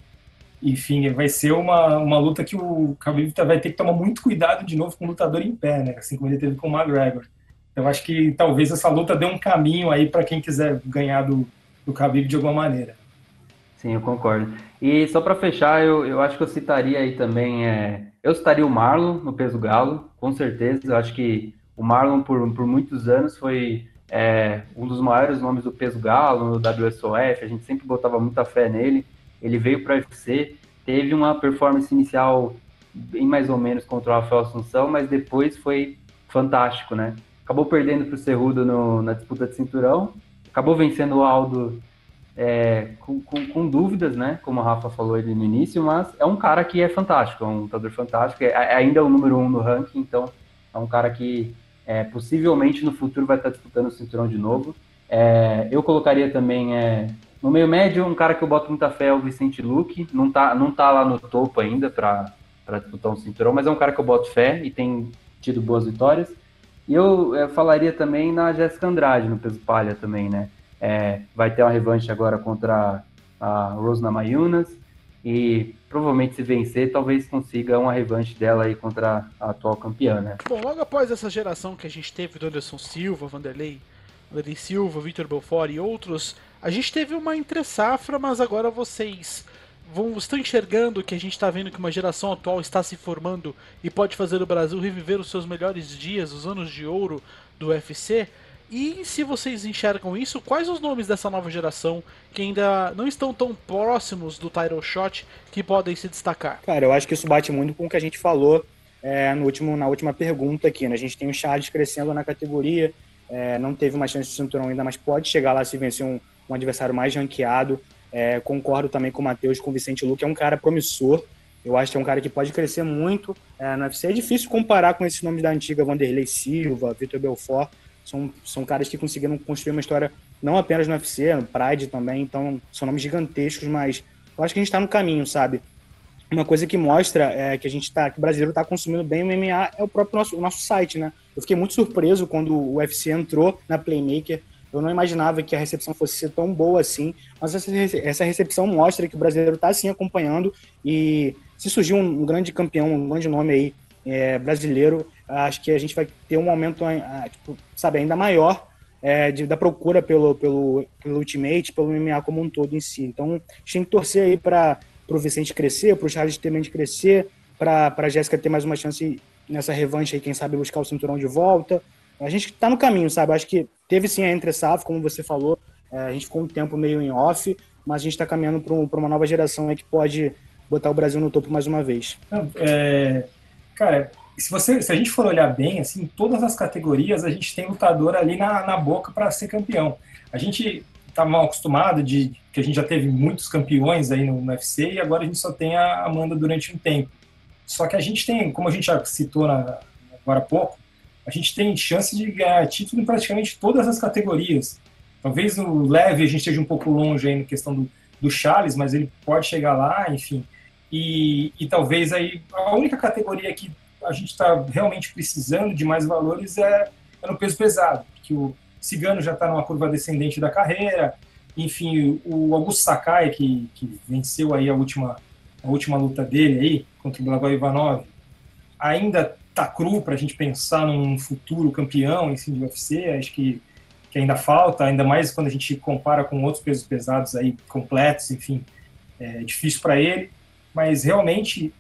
enfim, vai ser uma, uma luta que o Khabib tá, vai ter que tomar muito cuidado de novo com o lutador em pé, né? Assim como ele teve com o McGregor. Então acho que talvez essa luta dê um caminho aí para quem quiser ganhar do, do Khabib de alguma maneira. Sim, eu concordo. E só para fechar, eu, eu acho que eu citaria aí também, é, eu citaria o Marlon no peso galo, com certeza. Eu acho que o Marlon, por, por muitos anos, foi é, um dos maiores nomes do peso galo, no WSOF, a gente sempre botava muita fé nele. Ele veio para o UFC, teve uma performance inicial bem mais ou menos contra o Rafael Assunção, mas depois foi fantástico, né? Acabou perdendo para o Cerrudo no, na disputa de cinturão, acabou vencendo o Aldo é, com, com, com, dúvidas, né? Como a Rafa falou ali no início, mas é um cara que é fantástico, é um lutador fantástico, é, é ainda o número um no ranking, então é um cara que é, possivelmente no futuro vai estar disputando o cinturão de novo. É, eu colocaria também é, no meio médio um cara que eu boto muita fé é o Vicente Luque, não tá, não tá lá no topo ainda para disputar um cinturão, mas é um cara que eu boto fé e tem tido boas vitórias. E eu, eu falaria também na Jéssica Andrade, no peso palha também, né? É, vai ter uma revanche agora contra a Rosna Mayunas e provavelmente se vencer, talvez consiga uma revanche dela aí contra a atual campeã, né? Bom, logo após essa geração que a gente teve do Anderson Silva, Vanderlei, Vanderlei Silva, Vitor Belfort e outros, a gente teve uma entre safra, mas agora vocês vão, estão enxergando que a gente está vendo que uma geração atual está se formando e pode fazer o Brasil reviver os seus melhores dias, os anos de ouro do UFC. E se vocês enxergam isso, quais os nomes dessa nova geração que ainda não estão tão próximos do title shot que podem se destacar? Cara, eu acho que isso bate muito com o que a gente falou é, no último, na última pergunta aqui. Né? A gente tem o Charles crescendo na categoria, é, não teve uma chance de cinturão ainda, mas pode chegar lá se vencer um, um adversário mais ranqueado. É, concordo também com o Matheus, com o Vicente Luque, é um cara promissor. Eu acho que é um cara que pode crescer muito é, no UFC. É difícil comparar com esses nomes da antiga Vanderlei Silva, Vitor Belfort, são, são caras que conseguiram construir uma história não apenas no UFC, no Pride também, então são nomes gigantescos, mas eu acho que a gente está no caminho, sabe? Uma coisa que mostra é, que a gente tá, que o brasileiro está consumindo bem o MMA é o próprio nosso, o nosso site, né? Eu fiquei muito surpreso quando o UFC entrou na Playmaker. Eu não imaginava que a recepção fosse ser tão boa assim, mas essa, recepção mostra que o brasileiro está assim acompanhando e se surgir um, um grande campeão, um grande nome aí é, brasileiro, acho que a gente vai ter um aumento, tipo, sabe, ainda maior é, de, da procura pelo, pelo, pelo Ultimate, pelo MMA como um todo em si. Então, a gente tem que torcer aí para o Vicente crescer, para o Charles também crescer, para a Jéssica ter mais uma chance nessa revanche aí, quem sabe buscar o cinturão de volta. A gente está no caminho, sabe? Acho que teve sim a entre safra, como você falou, é, a gente ficou um tempo meio em off, mas a gente está caminhando para uma nova geração aí que pode botar o Brasil no topo mais uma vez. É, cara, se, você, se a gente for olhar bem, assim, todas as categorias a gente tem lutador ali na, na boca para ser campeão. A gente está mal acostumado de que a gente já teve muitos campeões aí no, no UFC e agora a gente só tem a Amanda durante um tempo. Só que a gente tem, como a gente já citou na, agora há pouco, a gente tem chance de ganhar título em praticamente todas as categorias. Talvez no leve a gente esteja um pouco longe aí na questão do, do Charles, mas ele pode chegar lá, enfim. E, e talvez aí a única categoria que a gente está realmente precisando de mais valores é, é, no peso pesado, que o Cigano já está numa curva descendente da carreira, enfim, o Augusto Sakai, que, que venceu aí a última, a última luta dele aí, contra o Blagoy Ivanov, ainda tá cru para a gente pensar num futuro campeão em cima do UFC, acho que, que ainda falta, ainda mais quando a gente compara com outros pesos pesados aí completos, enfim, é difícil para ele, mas realmente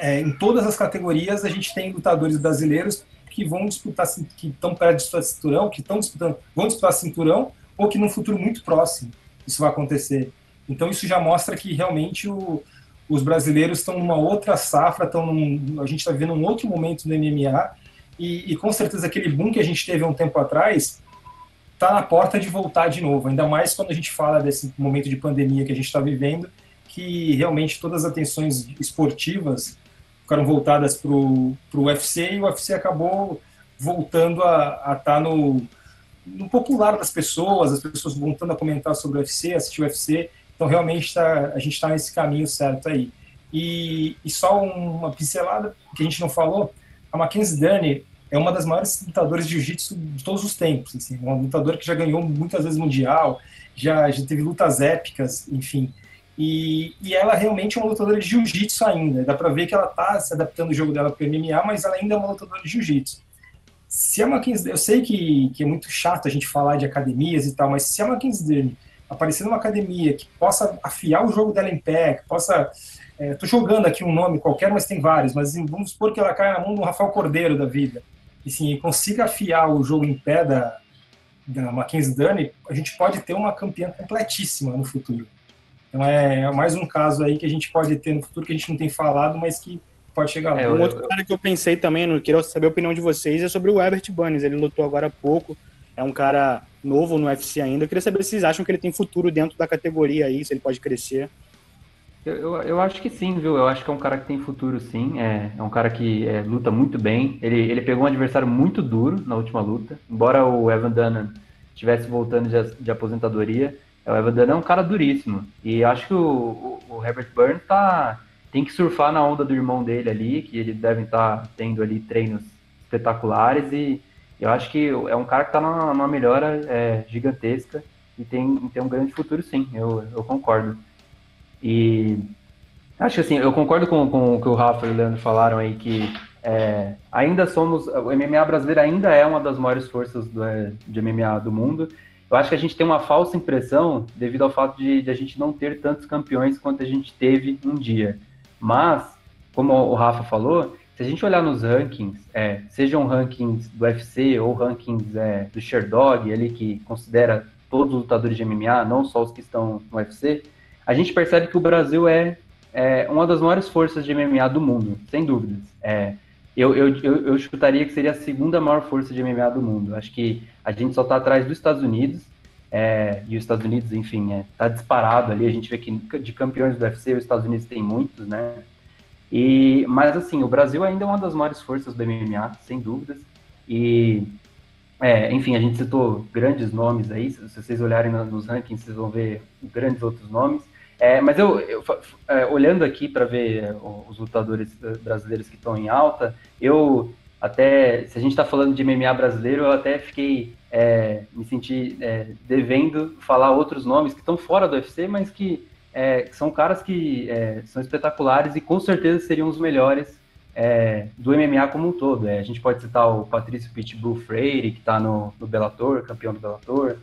é, em todas as categorias a gente tem lutadores brasileiros que vão disputar, que estão de disputar cinturão, que estão disputando, vão disputar cinturão, ou que num futuro muito próximo isso vai acontecer. Então isso já mostra que realmente o, os brasileiros estão numa outra safra, estão a gente está vivendo um outro momento no MMA, e, e, com certeza aquele boom que a gente teve há um tempo atrás está na porta de voltar de novo, ainda mais quando a gente fala desse momento de pandemia que a gente está vivendo, que realmente todas as atenções esportivas ficaram voltadas para o UFC e o UFC acabou voltando a estar tá no, no popular das pessoas, as pessoas voltando a comentar sobre o UFC, assistir o UFC. Então, realmente, tá, a gente está nesse caminho certo aí. E, e, só uma pincelada que a gente não falou: a Mackenzie Dani é uma das maiores lutadoras de jiu-jitsu de todos os tempos. Assim, uma lutadora que já ganhou muitas vezes mundial, já, já teve lutas épicas, enfim. E, e ela realmente é uma lutadora de jiu-jitsu ainda. Dá pra ver que ela tá se adaptando o jogo dela pro MMA, mas ela ainda é uma lutadora de jiu-jitsu. Se a Mackenzie, eu sei que, que é muito chato a gente falar de academias e tal, mas se a Mackenzie aparecer numa academia que possa afiar o jogo dela em pé, que possa. É, tô jogando aqui um nome qualquer, mas tem vários, mas vamos supor que ela caia na mão do Rafael Cordeiro da vida. E sim, consiga afiar o jogo em pé da, da Mackenzie Dani, a gente pode ter uma campeã completíssima no futuro. Então é, é mais um caso aí que a gente pode ter no futuro que a gente não tem falado, mas que pode chegar lá. É, um outro cara que eu pensei também, não queria saber a opinião de vocês, é sobre o Herbert Bunnies. Ele lutou agora há pouco, é um cara novo no UFC ainda. Eu queria saber se vocês acham que ele tem futuro dentro da categoria aí, se ele pode crescer. Eu, eu, eu, acho que sim, viu? Eu acho que é um cara que tem futuro, sim. É, é um cara que é, luta muito bem. Ele, ele pegou um adversário muito duro na última luta. Embora o Evan Dunham estivesse voltando de, de aposentadoria, o Evan é um cara duríssimo. E acho que o, o, o Herbert Burns tá, tem que surfar na onda do irmão dele ali, que eles devem estar tá tendo ali treinos espetaculares e eu acho que é um cara que está numa, numa, melhora é, gigantesca e tem, tem um grande futuro sim, eu, eu concordo. E acho que assim, eu concordo com, com o que o Rafa e o Leandro falaram aí, que é, ainda somos, o MMA brasileiro ainda é uma das maiores forças do, é, de MMA do mundo, eu acho que a gente tem uma falsa impressão devido ao fato de, de, a gente não ter tantos campeões quanto a gente teve um dia. Mas, como o Rafa falou, se a gente olhar nos rankings, é, sejam rankings do UFC ou rankings é, do Sherdog, ali que considera todos os lutadores de MMA, não só os que estão no UFC, a gente percebe que o Brasil é, é uma das maiores forças de MMA do mundo, sem dúvidas. É, eu, eu, eu, eu chutaria que seria a segunda maior força de MMA do mundo. Acho que a gente só está atrás dos Estados Unidos, é, e os Estados Unidos, enfim, está é, disparado ali. A gente vê que de campeões do UFC, os Estados Unidos tem muitos, né? E, mas assim, o Brasil ainda é uma das maiores forças do MMA, sem dúvidas. E, é, enfim, a gente citou grandes nomes aí. Se vocês olharem nos rankings, vocês vão ver grandes outros nomes. É, mas eu, eu é, olhando aqui para ver é, os lutadores brasileiros que estão em alta, eu até, se a gente está falando de MMA brasileiro, eu até fiquei, é, me senti é, devendo falar outros nomes que estão fora do UFC, mas que, é, são caras que são espetaculares e com certeza seriam os melhores do MMA como um todo. a gente pode citar o Patrício Pitbull Freire, que está no, no Bellator, campeão do Bellator,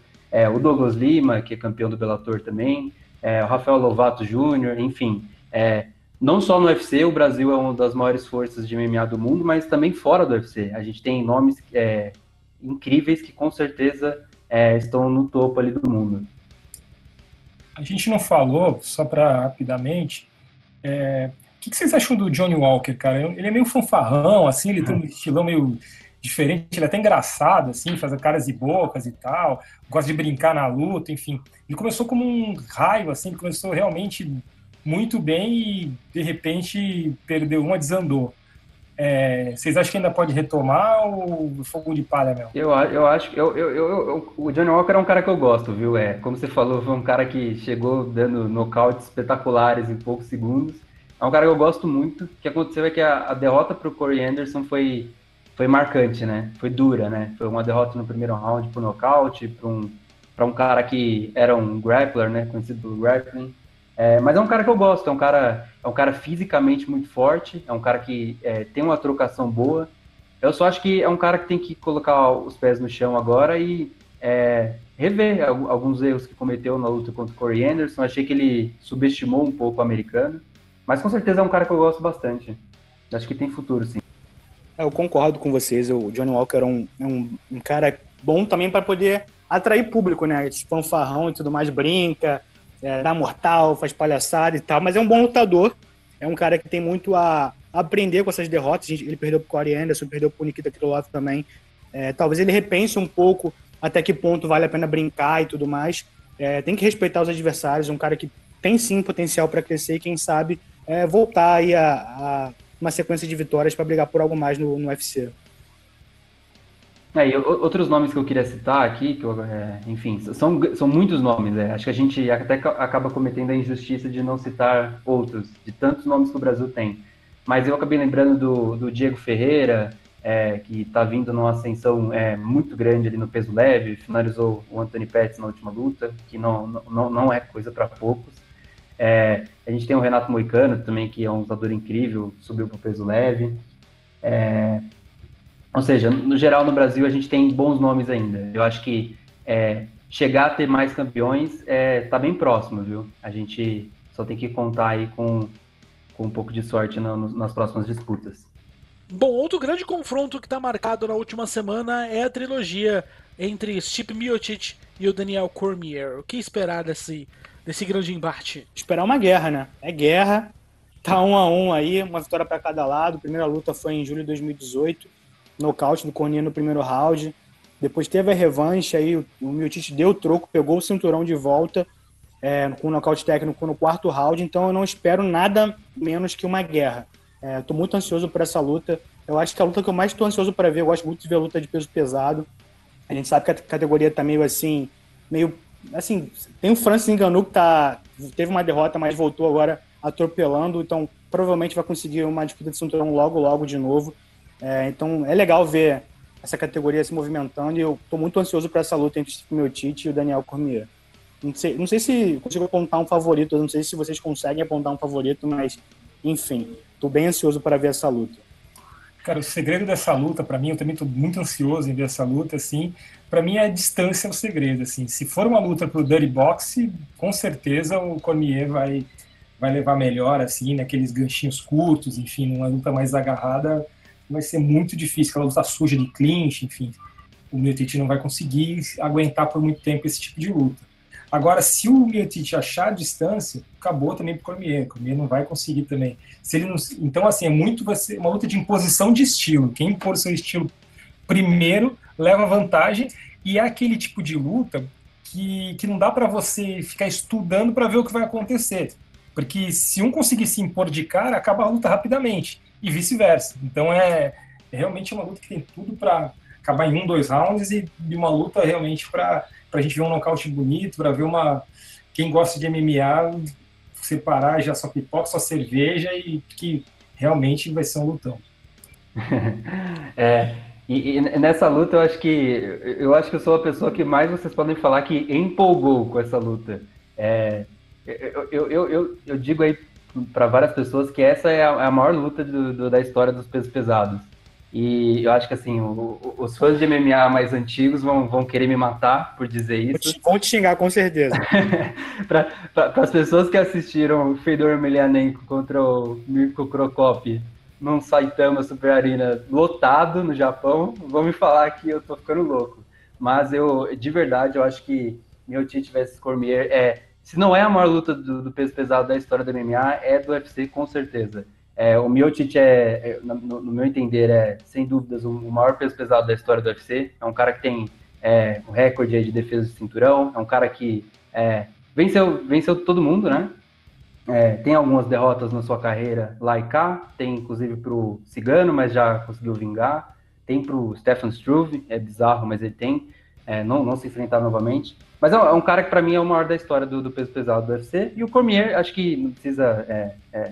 o Douglas Lima, que é campeão do Bellator também, é, o Rafael Lovato Júnior, enfim. É, não só no UFC, o Brasil é uma das maiores forças de MMA do mundo, mas também fora do UFC. A gente tem nomes é, incríveis que com certeza é, estão no topo ali do mundo. A gente não falou, só para rapidamente, é, o que, que, vocês acham do Johnny Walker, cara? Ele é meio fanfarrão, assim, ele tem um estilão meio diferente, ele é até engraçado, assim, faz caras e bocas e tal, gosta de brincar na luta, enfim. Ele começou como um raio, assim, começou realmente muito bem e, de repente, perdeu uma, desandou. É, vocês acham que ainda pode retomar ou fogo de palha mesmo? Eu, eu acho que eu, eu, eu, o Johnny Walker é um cara que eu gosto, viu? É, como você falou, foi um cara que chegou dando nocautes espetaculares em poucos segundos. É um cara que eu gosto muito. O que aconteceu é que a, a derrota para o Corey Anderson foi foi marcante, né? Foi dura, né? Foi uma derrota no primeiro round por nocaute, para um, pra um cara que era um grappler, né? Conhecido pelo grappling. É, mas é um cara que eu gosto, é um cara, é um cara fisicamente muito forte, é um cara que é, tem uma trocação boa. Eu só acho que é um cara que tem que colocar os pés no chão agora e é, rever alguns erros que cometeu na luta contra o Corey Anderson. Achei que ele subestimou um pouco o americano, mas com certeza é um cara que eu gosto bastante. Acho que tem futuro, sim. É, eu concordo com vocês. O Johnny Walker é um, é um, um cara bom também para poder atrair público, né? Esse fanfarrão e tudo mais, brinca, é, dá mortal, faz palhaçada e tal, mas é um bom lutador. É um cara que tem muito a aprender com essas derrotas. Ele perdeu pro Corey Anderson, perdeu pro Nikita Krylov também. É, talvez ele repense um pouco até que ponto vale a pena brincar e tudo mais. É, tem que respeitar os adversários. É um cara que tem sim potencial para crescer e quem sabe é, voltar aí a, a uma sequência de vitórias para brigar por algo mais no, no UFC. É, outros nomes que eu queria citar aqui, que eu, é, enfim, são, são muitos nomes. É. Acho que a gente até acaba cometendo a injustiça de não citar outros, de tantos nomes que o Brasil tem. Mas eu acabei lembrando do, do Diego Ferreira, é, que está vindo numa ascensão é, muito grande ali no peso leve, finalizou o Anthony Pettis na última luta, que não, não, não é coisa para poucos. É, a gente tem o Renato Moicano também, que é um lutador incrível, subiu para o peso leve. É, ou seja, no geral no Brasil a gente tem bons nomes ainda. Eu acho que é, chegar a ter mais campeões está é, bem próximo, viu? A gente só tem que contar aí com, com um pouco de sorte nas próximas disputas. Bom, outro grande confronto que está marcado na última semana é a trilogia entre Stipe Miocic e o Daniel Cormier. O que esperar desse, desse grande embate? Esperar uma guerra, né? É guerra. Tá um a um aí, uma vitória para cada lado. A primeira luta foi em julho de 2018, nocaute do Cornier no primeiro round. Depois teve a revanche aí, o Miltic deu o troco, pegou o cinturão de volta é, com o nocaute técnico no quarto round. Então eu não espero nada menos que uma guerra. É, muito ansioso por essa luta. Eu acho que é a luta que eu mais estou ansioso para ver. Eu gosto muito de ver a luta de peso pesado. A gente sabe que a categoria está meio assim, meio assim, tem o Francis Ngannou que tá, teve uma derrota, mas voltou agora atropelando. Então, provavelmente vai conseguir uma disputa de cinturão logo, logo de novo. É, então é legal ver essa categoria se movimentando e eu estou muito ansioso para essa luta entre o meu Tite e o Daniel Cormier. Não sei, não sei se consigo apontar um favorito, não sei se vocês conseguem apontar um favorito, mas enfim, estou bem ansioso para ver essa luta. Cara, o segredo dessa luta, para mim, eu também estou muito ansioso em ver essa luta, assim, para mim a distância é o segredo, assim. Se for uma luta pro Dirty Box, com certeza o Cormier vai vai levar melhor, assim, naqueles ganchinhos curtos, enfim, numa luta mais agarrada, vai ser muito difícil, aquela luta suja de clinch, enfim. O Miotite não vai conseguir aguentar por muito tempo esse tipo de luta. Agora, se o Miotite achar a distância, acabou também para o Cormier. O Cormier não vai conseguir também. Se ele não, então, assim, é muito vai ser uma luta de imposição de estilo. Quem impor seu estilo primeiro leva vantagem e é aquele tipo de luta que, que não dá para você ficar estudando para ver o que vai acontecer. Porque se um conseguir se impor de cara, acaba a luta rapidamente e vice-versa. Então é, é, realmente uma luta que tem tudo para acabar em um, dois rounds e, e uma luta realmente para a gente ver um nocaute bonito, para ver uma. Quem gosta de MMA separar já só pipoca, só cerveja e que realmente vai ser um lutão. (laughs) é, e, e, nessa luta eu acho que eu acho que eu sou a pessoa que mais vocês podem falar que empolgou com essa luta. É, eu, eu, eu, eu, eu digo aí para várias pessoas que essa é a, é a maior luta do, do, da história dos pesos pesados. E eu acho que assim, o, os fãs de MMA mais antigos vão, vão querer me matar por dizer isso. Vão te xingar, com certeza. (laughs) para as pessoas que assistiram o Fedor Emelianenko contra o Mirko Krokop num Saitama Super Arena lotado no Japão, vão me falar que eu tô ficando louco. Mas eu, de verdade, eu acho que meu Tite vs Cormier é se não é a maior luta do, do, peso pesado da história do MMA, é do UFC com certeza. É, o Miocic é, é no, no, meu entender, é sem dúvidas o, maior peso pesado da história do UFC. É um cara que tem é, um recorde de defesa de cinturão, é um cara que é, venceu, venceu todo mundo, né? É, tem algumas derrotas na sua carreira lá e cá, tem inclusive para o Cigano, mas já conseguiu vingar. Tem para o Stefan Struve, é bizarro, mas ele tem. É, não, não se enfrentar novamente. Mas é, um cara que para mim é o maior da história do, do, peso pesado do UFC. E o Cormier, acho que não precisa. É, é,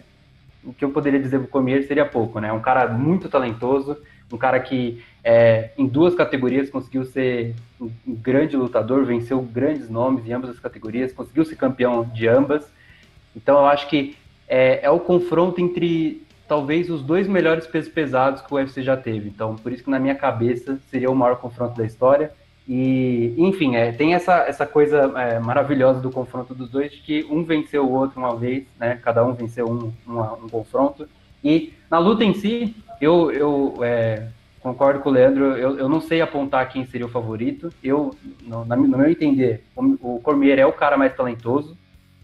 o que eu poderia dizer do Cormier seria pouco, né? Um cara muito talentoso, um cara que é, em duas categorias conseguiu ser um grande lutador, venceu grandes nomes em ambas as categorias, conseguiu ser campeão de ambas. Então eu acho que é, é o confronto entre talvez os dois melhores pesos pesados que o UFC já teve. Então por isso que na minha cabeça seria o maior confronto da história. E, enfim, é, tem essa, essa coisa é, maravilhosa do confronto dos dois, de que um venceu o outro uma vez, né? Cada um venceu um, uma, um confronto. E na luta em si, eu, eu é, concordo com o Leandro, eu, eu não sei apontar quem seria o favorito. Eu, no, na, no meu entender, o, o, Cormier é o cara mais talentoso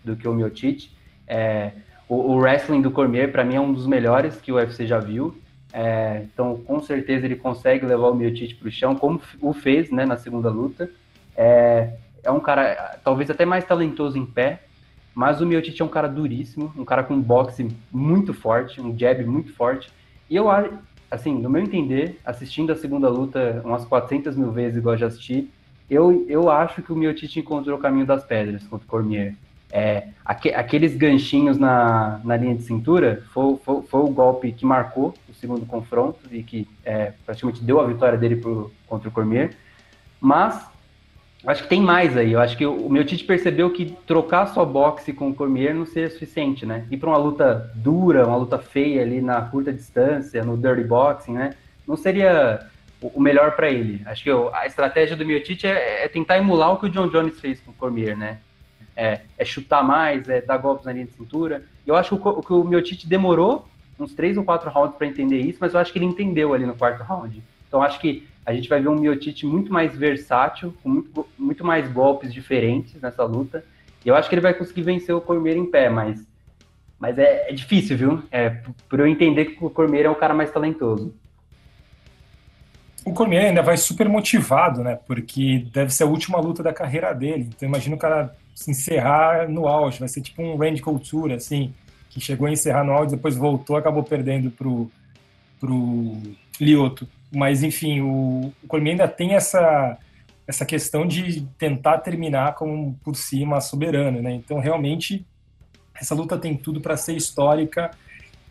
do que o Miocic. É, o, o wrestling do Cormier, para mim, é um dos melhores que o UFC já viu. É, então, com certeza, ele consegue levar o Miotite para o chão, como o fez né, na segunda luta. É, é um cara, talvez até mais talentoso em pé, mas o Miotite é um cara duríssimo, um cara com um boxe muito forte, um jab muito forte. E eu, assim, no meu entender, assistindo a segunda luta umas 400 mil vezes, igual eu já assisti, eu, eu acho que o Miotite encontrou o caminho das pedras contra o Cormier. É, aqu aqueles ganchinhos na, na linha de cintura foi, foi, foi, o golpe que marcou segundo confronto e que é, praticamente deu a vitória dele pro, contra o Cormier. Mas acho que tem mais aí. Eu acho que o, meu Tite percebeu que trocar só boxe com o Cormier não seria suficiente, né? Ir para uma luta dura, uma luta feia ali na curta distância, no dirty boxing, né? Não seria o, melhor para ele. Acho que a estratégia do Miotite é, é tentar emular o que o John Jones fez com o Cormier, né? é, é, chutar mais, é dar golpes na linha de cintura. Eu acho que o, que o demorou uns três ou quatro rounds para entender isso, mas eu acho que ele entendeu ali no quarto round. Então acho que a gente vai ver um Miotite muito mais versátil, com muito, muito mais golpes diferentes nessa luta. E eu acho que ele vai conseguir vencer o Cormier em pé, mas, mas é, é difícil, viu? É, por eu entender que o Cormier é o cara mais talentoso. O Cormier ainda vai super motivado, né? Porque deve ser a última luta da carreira dele. Então imagina o cara se encerrar no auge, vai ser tipo um Randy Couture, assim, que chegou a encerrar no auge, depois voltou, acabou perdendo pro, pro Lioto. Mas, enfim, o, o ainda tem essa, essa questão de tentar terminar com por cima soberano, né? Então, realmente, essa luta tem tudo para ser histórica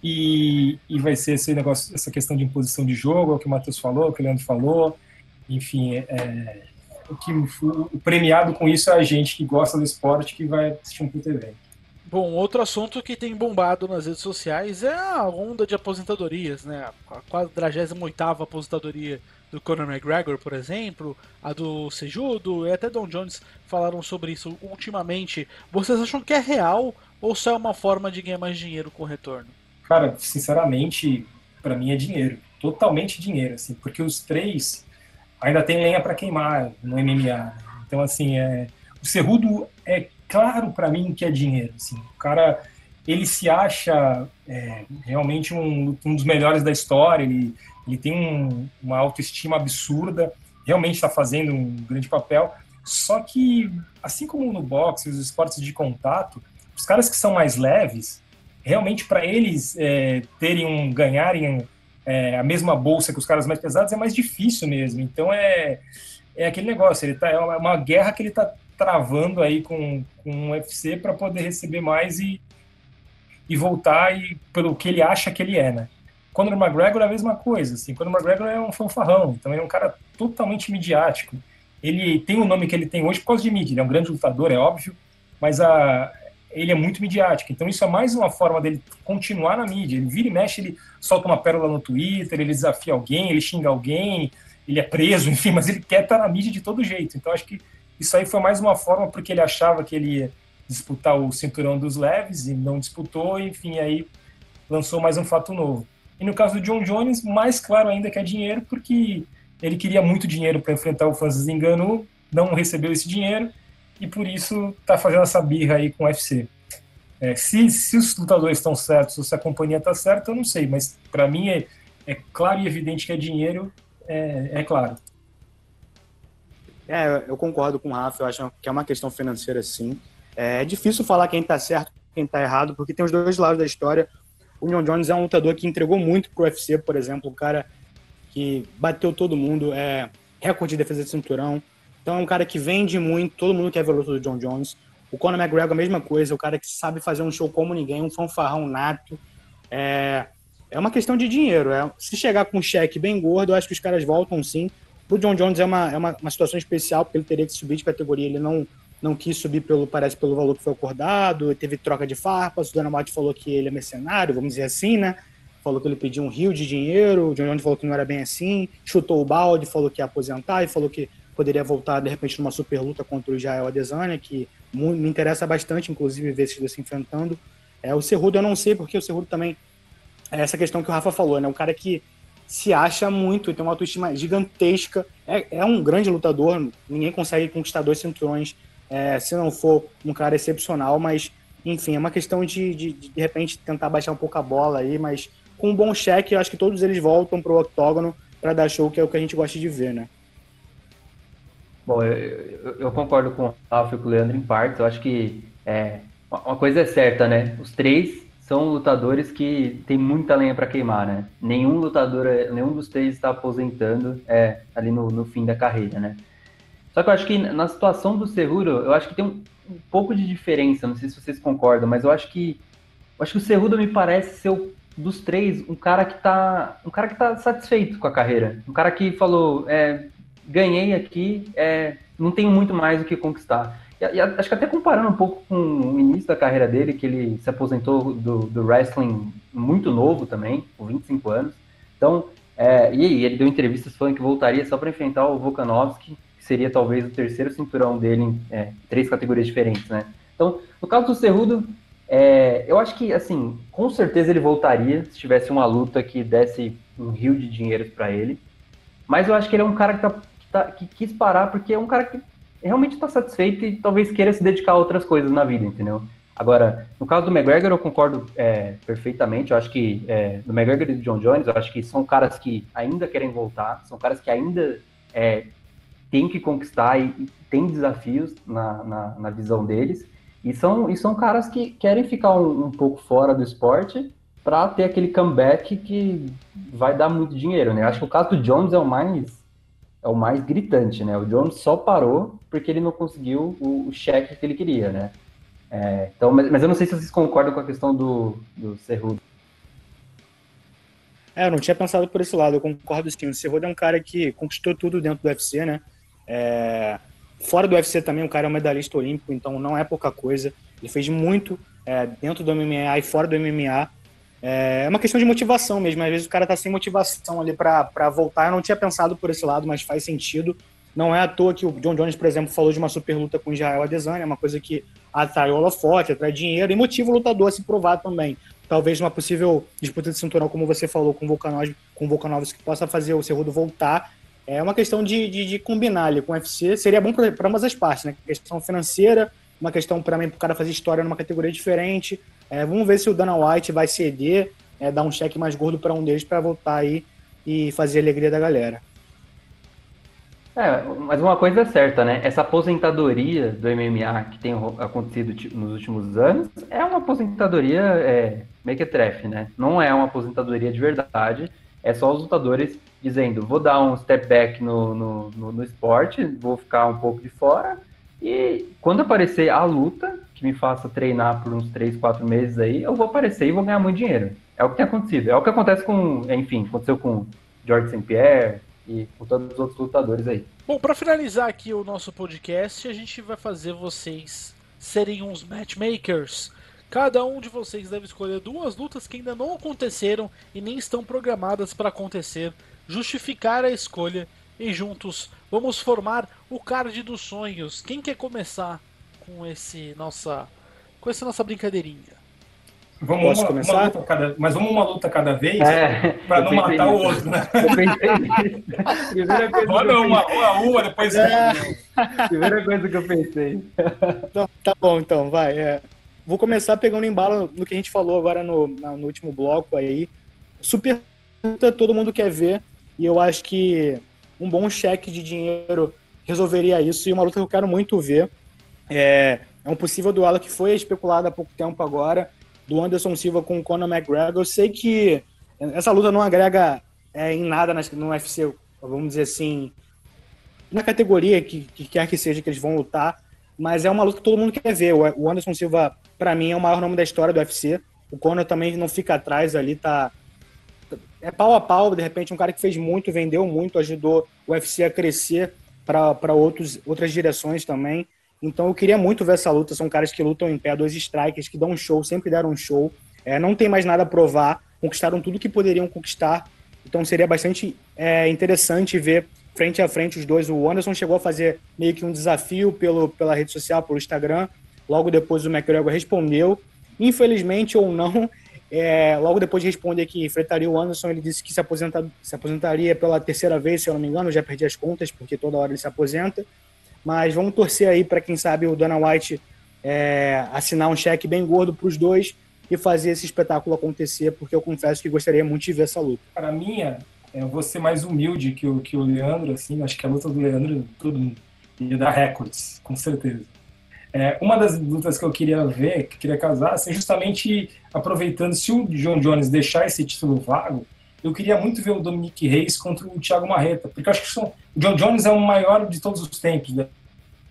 e, e vai ser esse negócio, essa questão de imposição de jogo, é o que o Matheus falou, o que o Leandro falou, enfim, é, o que o premiado com isso é a gente que gosta do esporte que vai assistir um puto evento. Bom, outro assunto que tem bombado nas redes sociais é a onda de aposentadorias, né? A 48 aposentadoria do Conor McGregor, por exemplo, a do Sejudo e até Don Jones falaram sobre isso ultimamente. Vocês acham que é real ou só é uma forma de ganhar mais dinheiro com retorno? Cara, sinceramente, para mim é dinheiro, totalmente dinheiro, assim, porque os três ainda tem lenha para queimar no MMA. Então, assim, é, o Cerrudo é claro para mim que é dinheiro. Assim, o cara, ele se acha é, realmente um, um, dos melhores da história, ele, ele tem um, uma autoestima absurda, realmente está fazendo um grande papel. Só que, assim como no boxe, os esportes de contato, os caras que são mais leves, realmente para eles é, terem um ganharem é, a mesma bolsa que os caras mais pesados é mais difícil mesmo. Então é, é aquele negócio, ele tá, é uma guerra que ele está travando aí com, com o UFC para poder receber mais e, e voltar e, pelo que ele acha que ele é, né? Conor McGregor é a mesma coisa, assim, Conor McGregor é um fanfarrão, então ele é um cara totalmente midiático. Ele tem o nome que ele tem hoje por causa de mídia, ele é um grande lutador, é óbvio, mas a, ele é muito midiático. Então isso é mais uma forma dele continuar na mídia. Ele vira e mexe, ele solta uma pérola no Twitter, ele desafia alguém, ele xinga alguém, ele é preso, (laughs) enfim, mas ele quer estar na mídia de todo jeito. Então acho que isso aí foi mais uma forma porque ele achava que ele ia disputar o cinturão dos leves e não disputou, enfim, aí lançou mais um fato novo. E no caso do John Jones, mais claro ainda que é dinheiro, porque ele queria muito dinheiro para enfrentar o Francis Ngannou, não recebeu esse dinheiro, e por isso está fazendo essa birra aí com o UFC. É, se, se os lutadores estão certos, ou se a companhia está certa, eu não sei, mas para mim é, é, claro e evidente que é dinheiro, é, é claro. É, eu concordo com o Rafa, eu acho que é uma questão financeira sim. É, difícil falar quem está certo quem está errado, porque tem os dois lados da história. O John Jones é um lutador que entregou muito pro UFC, por exemplo, um cara que bateu todo mundo, é recorde de defesa de cinturão, então é um cara que vende muito, todo mundo quer ver a luta do John Jones. O Conor McGregor, a mesma coisa, o cara que sabe fazer um show como ninguém, um fanfarrão nato. É, é uma questão de dinheiro. É, se chegar com um cheque bem gordo, eu acho que os caras voltam sim. O John Jones é uma, é uma, uma situação especial, porque ele teria que subir de categoria. Ele não, não quis subir, pelo parece, pelo valor que foi acordado. Teve troca de farpas. O Dana White falou que ele é mercenário, vamos dizer assim, né? Falou que ele pediu um rio de dinheiro. O John Jones falou que não era bem assim. Chutou o balde, falou que ia aposentar e falou que poderia voltar, de repente, numa super luta contra o Jael Adesanya, que me interessa bastante, inclusive, ver esses dois se enfrentando. É, o Cerrudo eu não sei, porque o Cerrudo também é essa questão que o Rafa falou, né? Um cara que se acha muito, tem uma autoestima gigantesca, é, é um grande lutador, ninguém consegue conquistar dois cinturões é, se não for um cara excepcional, mas, enfim, é uma questão de, de, de, de repente, tentar baixar um pouco a bola aí, mas com um bom cheque, eu acho que todos eles voltam pro octógono para dar show, que é o que a gente gosta de ver, né? Bom, eu, eu, concordo com o Rafa e com o Leandro em partes. Eu acho que é, uma coisa é certa, né? Os três são lutadores que tem muita lenha para queimar, né? Nenhum lutador, nenhum dos três está aposentando é, ali no, no, fim da carreira, né? Só que eu acho que na situação do Cerrudo, eu acho que tem um, um, pouco de diferença. Não sei se vocês concordam, mas eu acho que eu acho que o Cerrudo me parece ser o, dos três um cara que tá um cara que tá satisfeito com a carreira, um cara que falou, é, ganhei aqui, é, não tenho muito mais o que conquistar. E, e, acho que até comparando um pouco com o início da carreira dele, que ele se aposentou do, do wrestling muito novo também, com 25 anos. Então, é, e ele deu entrevistas falando que voltaria só para enfrentar o Volkanovski, que seria talvez o terceiro cinturão dele em é, três categorias diferentes, né? Então, no caso do Cerrudo, é, eu acho que, assim, com certeza ele voltaria se tivesse uma luta que desse um rio de dinheiro para ele. Mas eu acho que ele é um cara que tá tá, que quis parar porque é um cara que realmente está satisfeito e talvez queira se dedicar a outras coisas na vida, entendeu? Agora, no caso do McGregor, eu concordo é, perfeitamente. Eu acho que é, do McGregor e do John Jones, eu acho que são caras que ainda querem voltar, são caras que ainda é, têm que conquistar e, e têm desafios na, na, na, visão deles. E são, e são caras que querem ficar um, um pouco fora do esporte para ter aquele comeback que vai dar muito dinheiro, né? Eu acho que o caso do Jones é o mais é o mais gritante, né? O Jones só parou porque ele não conseguiu o, o cheque que ele queria, né? É, então, mas, mas, eu não sei se vocês concordam com a questão do, do Cerrudo. É, eu não tinha pensado por esse lado, eu concordo sim. O Cerrudo é um cara que conquistou tudo dentro do UFC, né? É... Fora do UFC também, o cara é um medalhista olímpico, então não é pouca coisa. Ele fez muito é, dentro do MMA e fora do MMA. É uma questão de motivação mesmo. Às vezes o cara tá sem motivação ali para voltar. Eu não tinha pensado por esse lado, mas faz sentido. Não é à toa que o John Jones, por exemplo, falou de uma super luta com Israel Adesanya, é uma coisa que atrai holofote, atrai dinheiro e motiva o lutador a se provar também. Talvez uma possível disputa de cinturão, como você falou, com Volkanovski, com Volkanovski que possa fazer o Cerrudo voltar. É uma questão de, de, de combinar ali com o UFC. Seria bom para ambas as partes, né? Questão financeira, uma questão para o cara fazer história numa categoria diferente. É, vamos ver se o Dana White vai ceder, é, dar um cheque mais gordo para um deles para voltar aí e fazer a alegria da galera. É, mas uma coisa é certa, né? Essa aposentadoria do MMA que tem acontecido nos últimos anos é uma aposentadoria é, mequetrefe, né? Não é uma aposentadoria de verdade. É só os lutadores dizendo, vou dar um step back no, no, no, no esporte, vou ficar um pouco de fora. E quando aparecer a luta, que me faça treinar por uns 3, 4 meses aí, eu vou aparecer e vou ganhar muito dinheiro. É o que tem acontecido. É o que acontece com, enfim, aconteceu com George St. Pierre, e com todos os outros lutadores aí. Bom, para finalizar aqui o nosso podcast, a gente vai fazer vocês serem uns matchmakers. Cada um de vocês deve escolher duas lutas que ainda não aconteceram e nem estão programadas para acontecer, justificar a escolha e juntos vamos formar o card dos sonhos. Quem quer começar com esse nossa com essa nossa brincadeirinha? Vamos Posso uma, começar? Uma cada, mas vamos uma luta cada vez é, para não matar o outro, né? Eu pensei (laughs) Primeira coisa Bora uma, uma, uma, depois. É. Primeira coisa que eu pensei. Então, tá bom, então, vai. É. Vou começar pegando embalo no que a gente falou agora no, no último bloco aí. Super luta, todo mundo quer ver. E eu acho que um bom cheque de dinheiro resolveria isso. E uma luta que eu quero muito ver. É, é um possível duelo que foi especulado há pouco tempo agora do Anderson Silva com o Conor McGregor. Eu sei que essa luta não agrega é, em nada no UFC, vamos dizer assim, na categoria que, que, quer que seja que eles vão lutar, mas é uma luta que todo mundo quer ver. O Anderson Silva, para mim, é o maior nome da história do UFC. O Conor também não fica atrás ali, tá. É pau a pau, de repente, um cara que fez muito, vendeu muito, ajudou o UFC a crescer para outras direções também. Então eu queria muito ver essa luta. São caras que lutam em pé, dois strikers que dão um show, sempre deram um show. É, não tem mais nada a provar, conquistaram tudo que poderiam conquistar. Então seria bastante é, interessante ver frente a frente os dois. O Anderson chegou a fazer meio que um desafio pelo, pela rede social, pelo Instagram. Logo depois o McGregor respondeu. Infelizmente ou não, é, logo depois de responder que enfrentaria o Anderson, ele disse que se, aposenta, se aposentaria pela terceira vez, se eu não me engano, eu já perdi as contas, porque toda hora ele se aposenta. Mas vamos torcer aí para quem sabe o Dana White é, assinar um cheque bem gordo para os dois e fazer esse espetáculo acontecer, porque eu confesso que gostaria muito de ver essa luta. Para mim, é, eu vou ser mais humilde que o, que o Leandro, assim, acho que a luta do Leandro tudo ia dar recordes, com certeza. É, uma das lutas que eu queria ver, que eu queria casar, assim, justamente aproveitando, se o John Jones deixar esse título vago, eu queria muito ver o Dominique Reis contra o Thiago Marreta, porque eu acho que são, o John Jones é o maior de todos os tempos da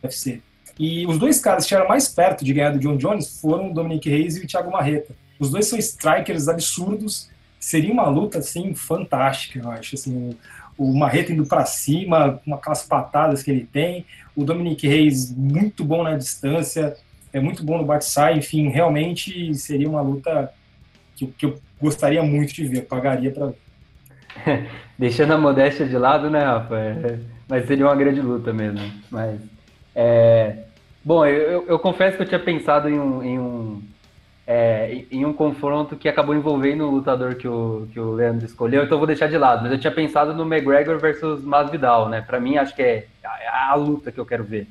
UFC. E os dois caras que estiveram mais perto de ganhar do John Jones foram o Dominique Reis e o Thiago Marreta. Os dois são strikers absurdos. Seria uma luta assim fantástica, eu acho. Assim, o Marreta indo para cima, com aquelas patadas que ele tem. O Dominique Reis muito bom na distância, é muito bom no bate-sai. Enfim, realmente seria uma luta que, que eu gostaria muito de ver, pagaria para ver. (laughs) Deixando a modéstia de lado, né, Rafa? É, mas seria uma grande luta mesmo. Mas, é, bom, eu, eu, confesso que eu tinha pensado em um, em um, é, em um confronto que acabou envolvendo o lutador que o, que o Leandro escolheu, então vou deixar de lado. Mas eu tinha pensado no McGregor versus Masvidal, né? Para mim, acho que é a, a, luta que eu quero ver.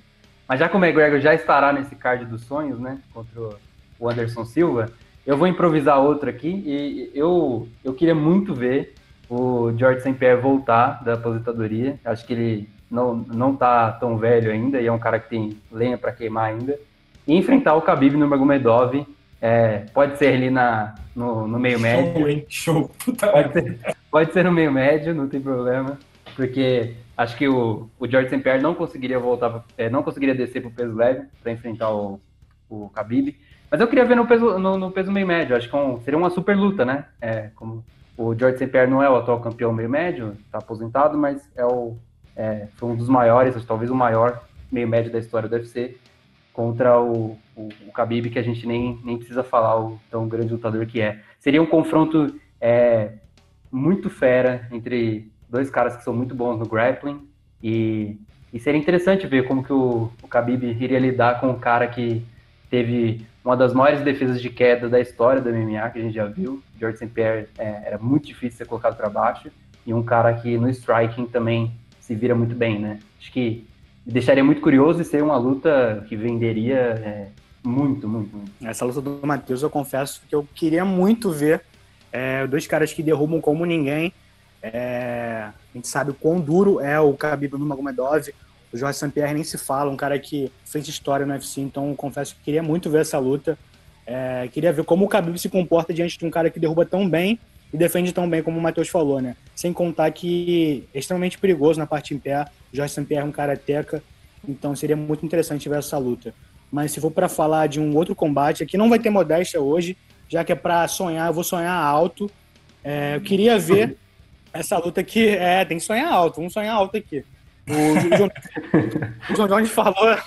Mas já que o McGregor já estará nesse card dos sonhos, né? Contra o Anderson Silva, eu vou improvisar outra aqui e eu, eu queria muito ver o George St. Pierre voltar da aposentadoria. Acho que ele não, não tá tão velho ainda e é um cara que tem lenha para queimar ainda. E enfrentar o Khabib no Magomedov. É, pode ser ali na, no, no meio médio. Show, hein? Show. Puta pode, ser, pode ser no meio médio, não tem problema. Porque acho que o, o George St. Pierre não conseguiria voltar, é, não conseguiria descer pro peso leve para enfrentar o, o Khabib. Mas eu queria ver no peso, no, no peso meio médio, acho que é um, seria uma super luta, né? É, como O George St. Pierre não é o atual campeão meio médio, está aposentado, mas é o, é, foi um dos maiores, talvez o maior meio médio da história do UFC, contra o, o, o Khabib, que a gente nem, nem precisa falar o tão grande lutador que é. Seria um confronto é, muito fera entre dois caras que são muito bons no grappling e, e seria interessante ver como que o, o Khabib iria lidar com um cara que teve uma das maiores defesas de queda da história do MMA, que a gente já viu. George St. Pierre é, era muito difícil ser colocado para baixo e um cara que no striking também se vira muito bem, né? Acho que deixaria muito curioso e ser uma luta que venderia é, muito, muito, muito. Essa luta do Matheus, eu confesso que eu queria muito ver é, dois caras que derrubam como ninguém. É, a gente sabe o quão duro é o Khabib Nurmagomedov. O Jorge St. Pierre nem se fala, um cara que fez história no UFC, então confesso que queria muito ver essa luta. É, queria ver como o Khabib se comporta diante de um cara que derruba tão bem e defende tão bem como o Matheus falou, né? Sem contar que é extremamente perigoso na parte em pé. O Jorge St. Pierre é um karateca, então seria muito interessante ver essa luta. Mas se for para falar de um outro combate, aqui não vai ter modéstia hoje, já que é para sonhar, eu vou sonhar alto. É, eu queria ver essa luta aqui. É, tem que sonhar alto, vamos sonhar alto aqui. O João, o João Jones falou,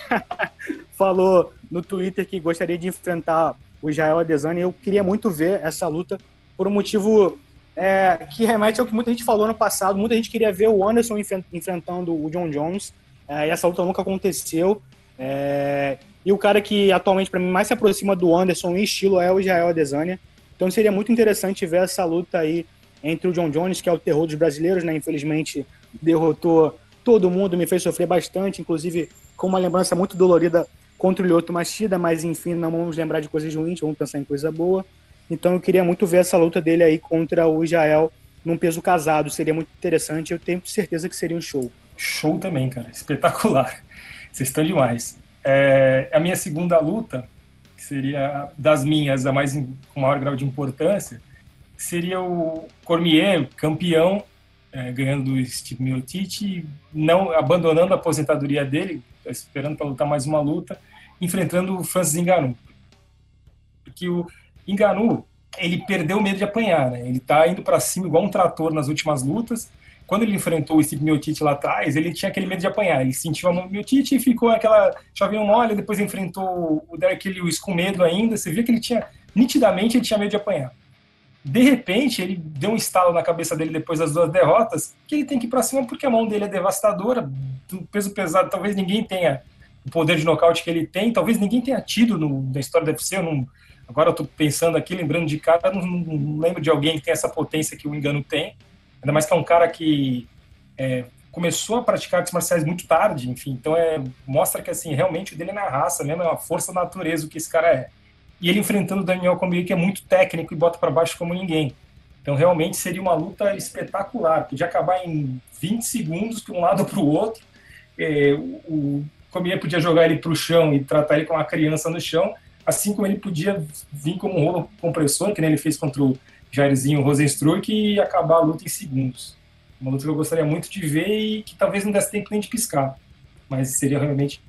(laughs) falou no Twitter que gostaria de enfrentar o Israel Adesanya eu queria muito ver essa luta por um motivo é, que remete ao que muita gente falou no passado. Muita gente queria ver o Anderson enfrentando o John Jones é, e essa luta nunca aconteceu. É, e o cara que atualmente para mim mais se aproxima do Anderson em estilo é o Israel Adesanya. Então seria muito interessante ver essa luta aí entre o John Jones, que é o terror dos brasileiros, né? Infelizmente derrotou todo mundo, me fez sofrer bastante, inclusive com uma lembrança muito dolorida contra o Lyoto Machida, mas enfim, não vamos lembrar de coisas ruins, vamos pensar em coisa boa. Então eu queria muito ver essa luta dele aí contra o Israel num peso casado, seria muito interessante, eu tenho certeza que seria um show. Show também, cara, espetacular. (laughs) Vocês estão demais. É, a minha segunda luta, que seria das minhas, a mais com maior grau de importância, seria o Cormier, campeão é, ganhando o Steve Miocic, não abandonando a aposentadoria dele, esperando para lutar mais uma luta, enfrentando o Francis Ngannou. Porque o Ngannou, ele perdeu o medo de apanhar, né? Ele está indo para cima igual um trator nas últimas lutas. Quando ele enfrentou o Steve Miocic lá atrás, ele tinha aquele medo de apanhar. Ele sentiu a mão do Miocic e ficou aquela chovinha mole, depois enfrentou o Derek Lewis com medo ainda. Você via que ele tinha, nitidamente, ele tinha medo de apanhar. De repente, ele deu um estalo na cabeça dele depois das duas derrotas, que ele tem que ir para cima porque a mão dele é devastadora, do peso pesado, talvez ninguém tenha o poder de nocaute que ele tem, talvez ninguém tenha tido no, na história do UFC, eu não, agora eu tô pensando aqui, lembrando de cara, não, não, lembro de alguém que tem essa potência que o Engano tem, ainda mais que é um cara que é, começou a praticar artes marciais muito tarde, enfim, então é, mostra que assim, realmente o dele é na raça mesmo, é uma força natureza o que esse cara é e ele enfrentando o Daniel Cormier, que é muito técnico e bota para baixo como ninguém. Então, realmente seria uma luta espetacular. Podia acabar em 20 segundos, de um lado para o outro. É, o Cormier podia jogar ele para o chão e tratar ele como uma criança no chão, assim como ele podia vir como um rolo compressor, que nem ele fez contra o Jairzinho Rosenstruck, e acabar a luta em segundos. Uma luta que eu gostaria muito de ver e que talvez não desse tempo nem de piscar. Mas seria realmente.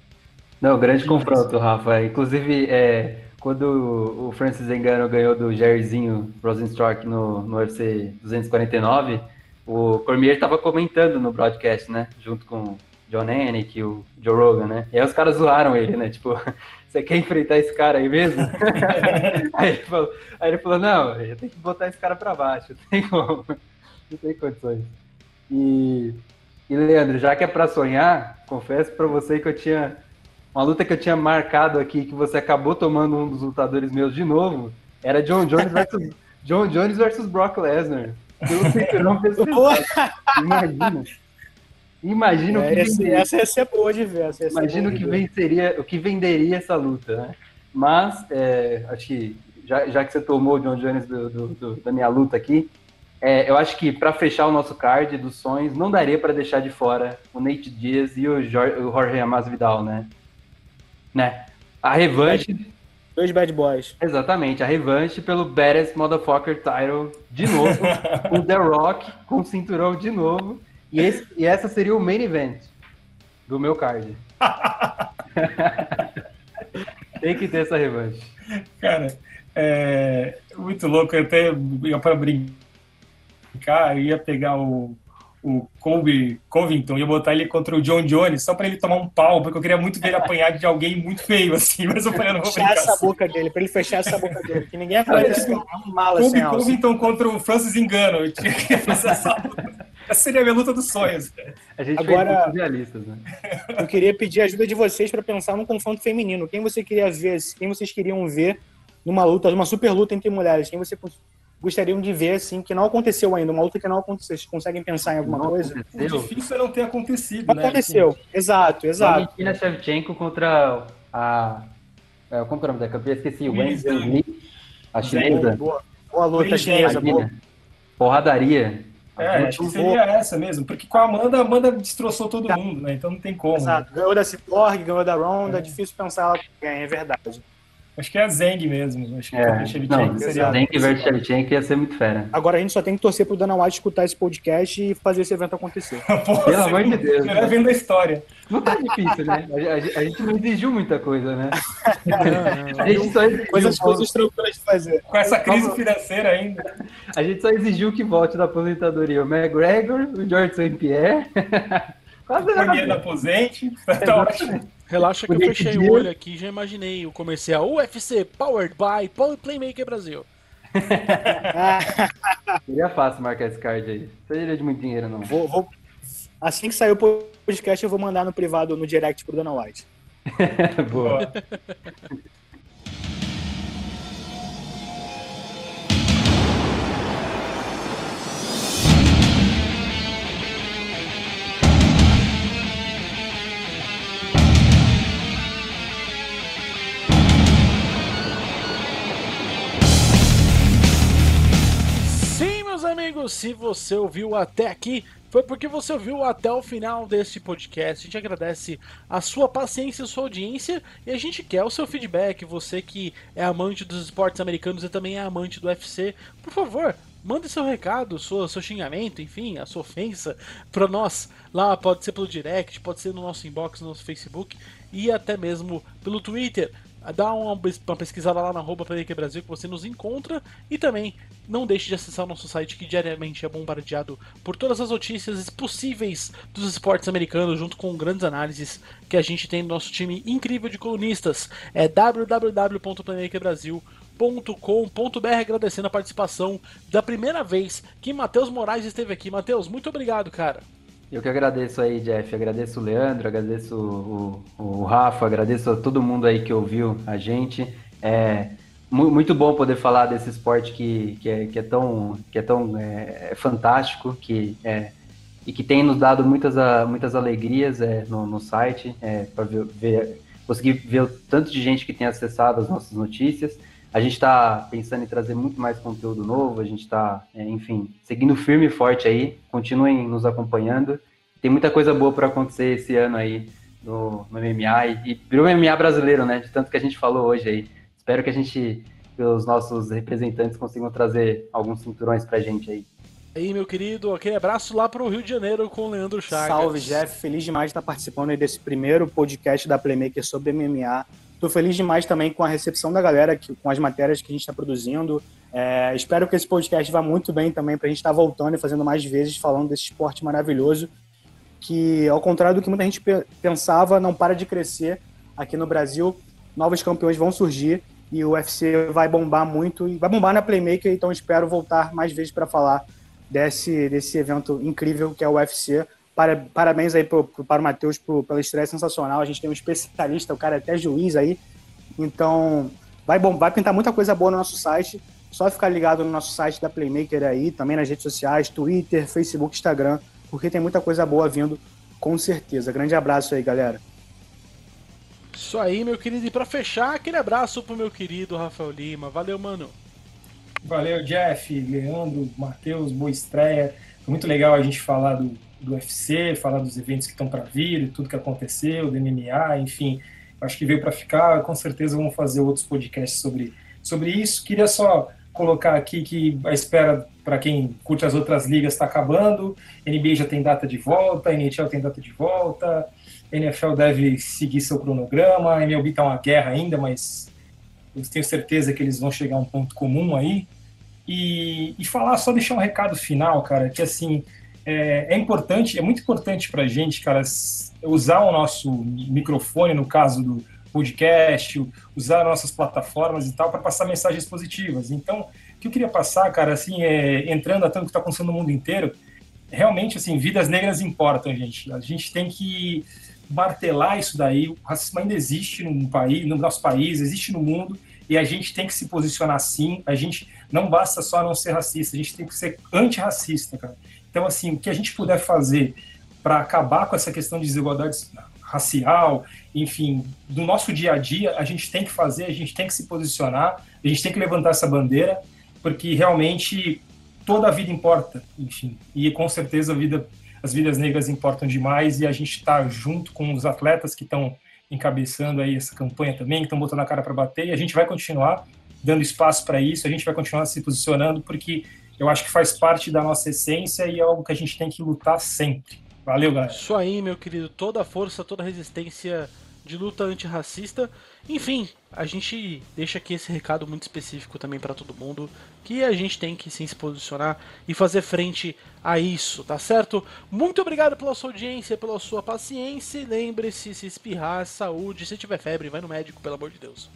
Não, grande confronto, Rafa. Inclusive, é, quando o Francis Ngannou ganhou do Jairzinho Rosenstruck no, no UFC 249, o Cormier estava comentando no broadcast, né? Junto com o John Anik e o Joe Rogan, né? E aí os caras zoaram ele, né? Tipo, (laughs) você quer enfrentar esse cara aí mesmo? (laughs) aí, ele falou, aí, ele falou, não, eu tenho que botar esse cara para baixo, não tem como, não tem condições. E, e Leandro, já que é para sonhar, confesso para você que eu tinha uma luta que eu tinha marcado aqui, que você acabou tomando um dos lutadores meus de novo, era John Jones versus, (laughs) John Jones versus Brock Lesnar. (laughs) Imagina. Imagina é, o que esse. Essa ia ser boa de ver. Imagina o que venceria, o que venderia essa luta, né? Mas, é, acho que já, já que você tomou o John Jones do, do, do, da minha luta aqui, é, eu acho que para fechar o nosso card dos sonhos, não daria para deixar de fora o Nate Diaz e o, Jorge, o Jorge Amas Vidal, né? Né? A revanche. Dois bad boys. Exatamente, a revanche pelo Badass Motherfucker Title de novo, (laughs) com The Rock com o cinturão de novo. E, esse, e essa seria o main event do meu card. (laughs) Tem que ter essa revanche. Cara, é muito louco, até para brincar eu ia pegar o, o Colby Covington, ia botar ele contra o John Jones só pra ele tomar um pau, porque eu queria muito ver ele apanhar de alguém muito feio, assim, mas eu falei, eu não vou Fechar brincar essa assim. boca dele, pra ele fechar essa boca dele, que ninguém aguenta (laughs) esse cara, é um mala Colby sem alça. Covington contra o Francis Engano, eu tinha que fazer essa luta. Essa seria a minha luta dos sonhos. A gente Agora- realistas, né? (laughs) Eu queria pedir a ajuda de vocês pra pensar num confronto feminino. Quem você queria ver, quem vocês queriam ver numa luta, numa super luta entre mulheres? Quem você gostariam de ver, assim, que não aconteceu ainda, uma luta que não aconteceu. Vocês conseguem pensar em alguma Não coisa? O aconteceu. difícil é não ter acontecido, Não né? aconteceu. Exato, exato. Valentina Shevchenko contra a. é, Como que é o nome da campeã? Esqueci. Wen Wen Li, a chinesa. Boa, boa luta é, chinesa, boa. Porradaria. É, acho que seria essa mesmo, porque com a Amanda, a Amanda destroçou todo mundo, né? Então não tem como. né? Exato. Ganhou da Cyborg, ganhou da Ronda, é difícil pensar ela ganha, é verdade. Acho que é a Zeng mesmo. Acho que É, a Shevchenko não, seria. Zeng versus Shevchenko ia ser muito fera. Agora a gente só tem que torcer pro Dana White escutar esse podcast e fazer esse evento acontecer. (laughs) Pô, Pelo amor de Deus. Melhor vendo a história. Não tá difícil, né? A, a- a gente não exigiu muita coisa, né? Não, (laughs) A gente só exigiu, Coisas, coisas tranquilas de fazer. Com essa crise financeira ainda. a gente só exigiu que volte da aposentadoria o McGregor, o George St. Pierre. (laughs) Quase nada. Economia da aposente. Tá ótimo. Relaxa que eu fechei o olho aqui e já imaginei o comercial UFC Powered by Power Playmaker Brasil. (laughs) Seria fácil marcar esse card aí. Seria de muito dinheiro, não. Vou, vou- Assim que sair o podcast, eu vou mandar no privado, no direct pro Dana White. (laughs) Boa. (laughs) Amigos, se você ouviu até aqui, foi porque você ouviu até o final deste podcast. A gente agradece a sua paciência e a sua audiência e a gente quer o seu feedback. Você que é amante dos esportes americanos e também é amante do UFC, por favor, mande seu recado, sua, seu xingamento, enfim, a sua ofensa para nós. Lá pode ser pelo direct, pode ser no nosso inbox, no nosso Facebook e até mesmo pelo Twitter. Dá uma, uma pesquisada lá na arroba Playmaker Brasil que você nos encontra e também não deixe de acessar o nosso site que diariamente é bombardeado por todas as notícias possíveis dos esportes americanos, junto com grandes análises que a gente tem no nosso time incrível de colunistas. É www.playmakerbrasil.com.br agradecendo a participação da primeira vez que Matheus Moraes esteve aqui. Matheus, muito obrigado, cara. Eu que agradeço aí, Jeff. Agradeço o Leandro, agradeço o, o, o Rafa, agradeço a todo mundo aí que ouviu a gente. É mu- muito bom poder falar desse esporte que, que, é, que é tão, que é tão é, fantástico que, é, e que tem nos dado muitas, a- muitas alegrias é, no, no site, é, para ver, ver- conseguir ver o tanto de gente que tem acessado as nossas notícias. A gente está pensando em trazer muito mais conteúdo novo, a gente está, enfim, seguindo firme e forte aí. Continuem nos acompanhando. Tem muita coisa boa para acontecer esse ano aí no, no MMA e, e virou MMA brasileiro, né? De tanto que a gente falou hoje aí. Espero que a gente, pelos nossos representantes, consigam trazer alguns cinturões pra gente aí. Aí, meu querido, aquele abraço lá pro Rio de Janeiro com o Leandro Chagas. Salve, Jeff. Feliz demais de estar participando aí desse primeiro podcast da Playmaker sobre MMA. Tô feliz demais também com a recepção da galera, que, com as matérias que a gente está produzindo. É, espero que esse podcast vá muito bem também para a gente estar voltando e fazendo mais vezes falando desse esporte maravilhoso que, ao contrário do que muita gente pe- pensava, não para de crescer aqui no Brasil. Novos campeões vão surgir e o UFC vai bombar muito e vai bombar na Playmaker, então espero voltar mais vezes para falar desse, desse evento incrível que é o UFC. Para- Parabéns aí pro, pro- para o Matheus pro- pela estreia sensacional. A gente tem um especialista, o cara é até juiz aí. Então, vai, bom, vai pintar muita coisa boa no nosso site. Só ficar ligado no nosso site da Playmaker aí, também nas redes sociais, Twitter, Facebook, Instagram, porque tem muita coisa boa vindo, com certeza. Grande abraço aí, galera. Isso aí, meu querido. E pra fechar, aquele abraço pro meu querido Rafael Lima. Valeu, mano. Valeu, Jeff, Leandro, Matheus, boa estreia. Foi muito legal a gente falar do, do UFC, falar dos eventos que estão para vir, tudo que aconteceu, do MMA, enfim. Acho que veio para ficar. Com certeza vamos fazer outros podcasts sobre, sobre isso. Queria só colocar aqui que a espera para quem curte as outras ligas está acabando. NBA já tem data de volta, NHL tem data de volta, NFL deve seguir seu cronograma, a MLB está uma guerra ainda, mas eu tenho certeza que eles vão chegar a um ponto comum aí. E, e falar, só deixar um recado final, cara, que assim, é, é importante, é muito importante para a gente, cara, usar o nosso microfone, no caso do podcast, usar nossas plataformas e tal, para passar mensagens positivas. Então, o que eu queria passar, cara, assim, é, entrando a tanto que está acontecendo no mundo inteiro, realmente, assim, vidas negras importam, gente. A gente tem que martelar isso daí. O racismo ainda existe no país, no nosso país, existe no mundo, e a gente tem que se posicionar sim. A gente não basta só não ser racista, a gente tem que ser antirracista, cara. Então, assim, o que a gente puder fazer para acabar com essa questão de desigualdade racial, enfim, do nosso dia a dia, a gente tem que fazer, a gente tem que se posicionar, a gente tem que levantar essa bandeira, porque realmente toda a vida importa, enfim, e com certeza vida, as vidas negras importam demais e a gente está junto com os atletas que estão encabeçando aí essa campanha também, que estão botando a cara para bater, e a gente vai continuar dando espaço para isso, a gente vai continuar se posicionando, porque eu acho que faz parte da nossa essência e é algo que a gente tem que lutar sempre. Valeu, galera. Isso aí, meu querido. Toda a força, toda a resistência de luta antirracista. Enfim, a gente deixa aqui esse recado muito específico também para todo mundo, que a gente tem que sim, se posicionar e fazer frente a isso, tá certo? Muito obrigado pela sua audiência, pela sua paciência lembre-se, se espirrar, saúde, se tiver febre, vai no médico, pelo amor de Deus.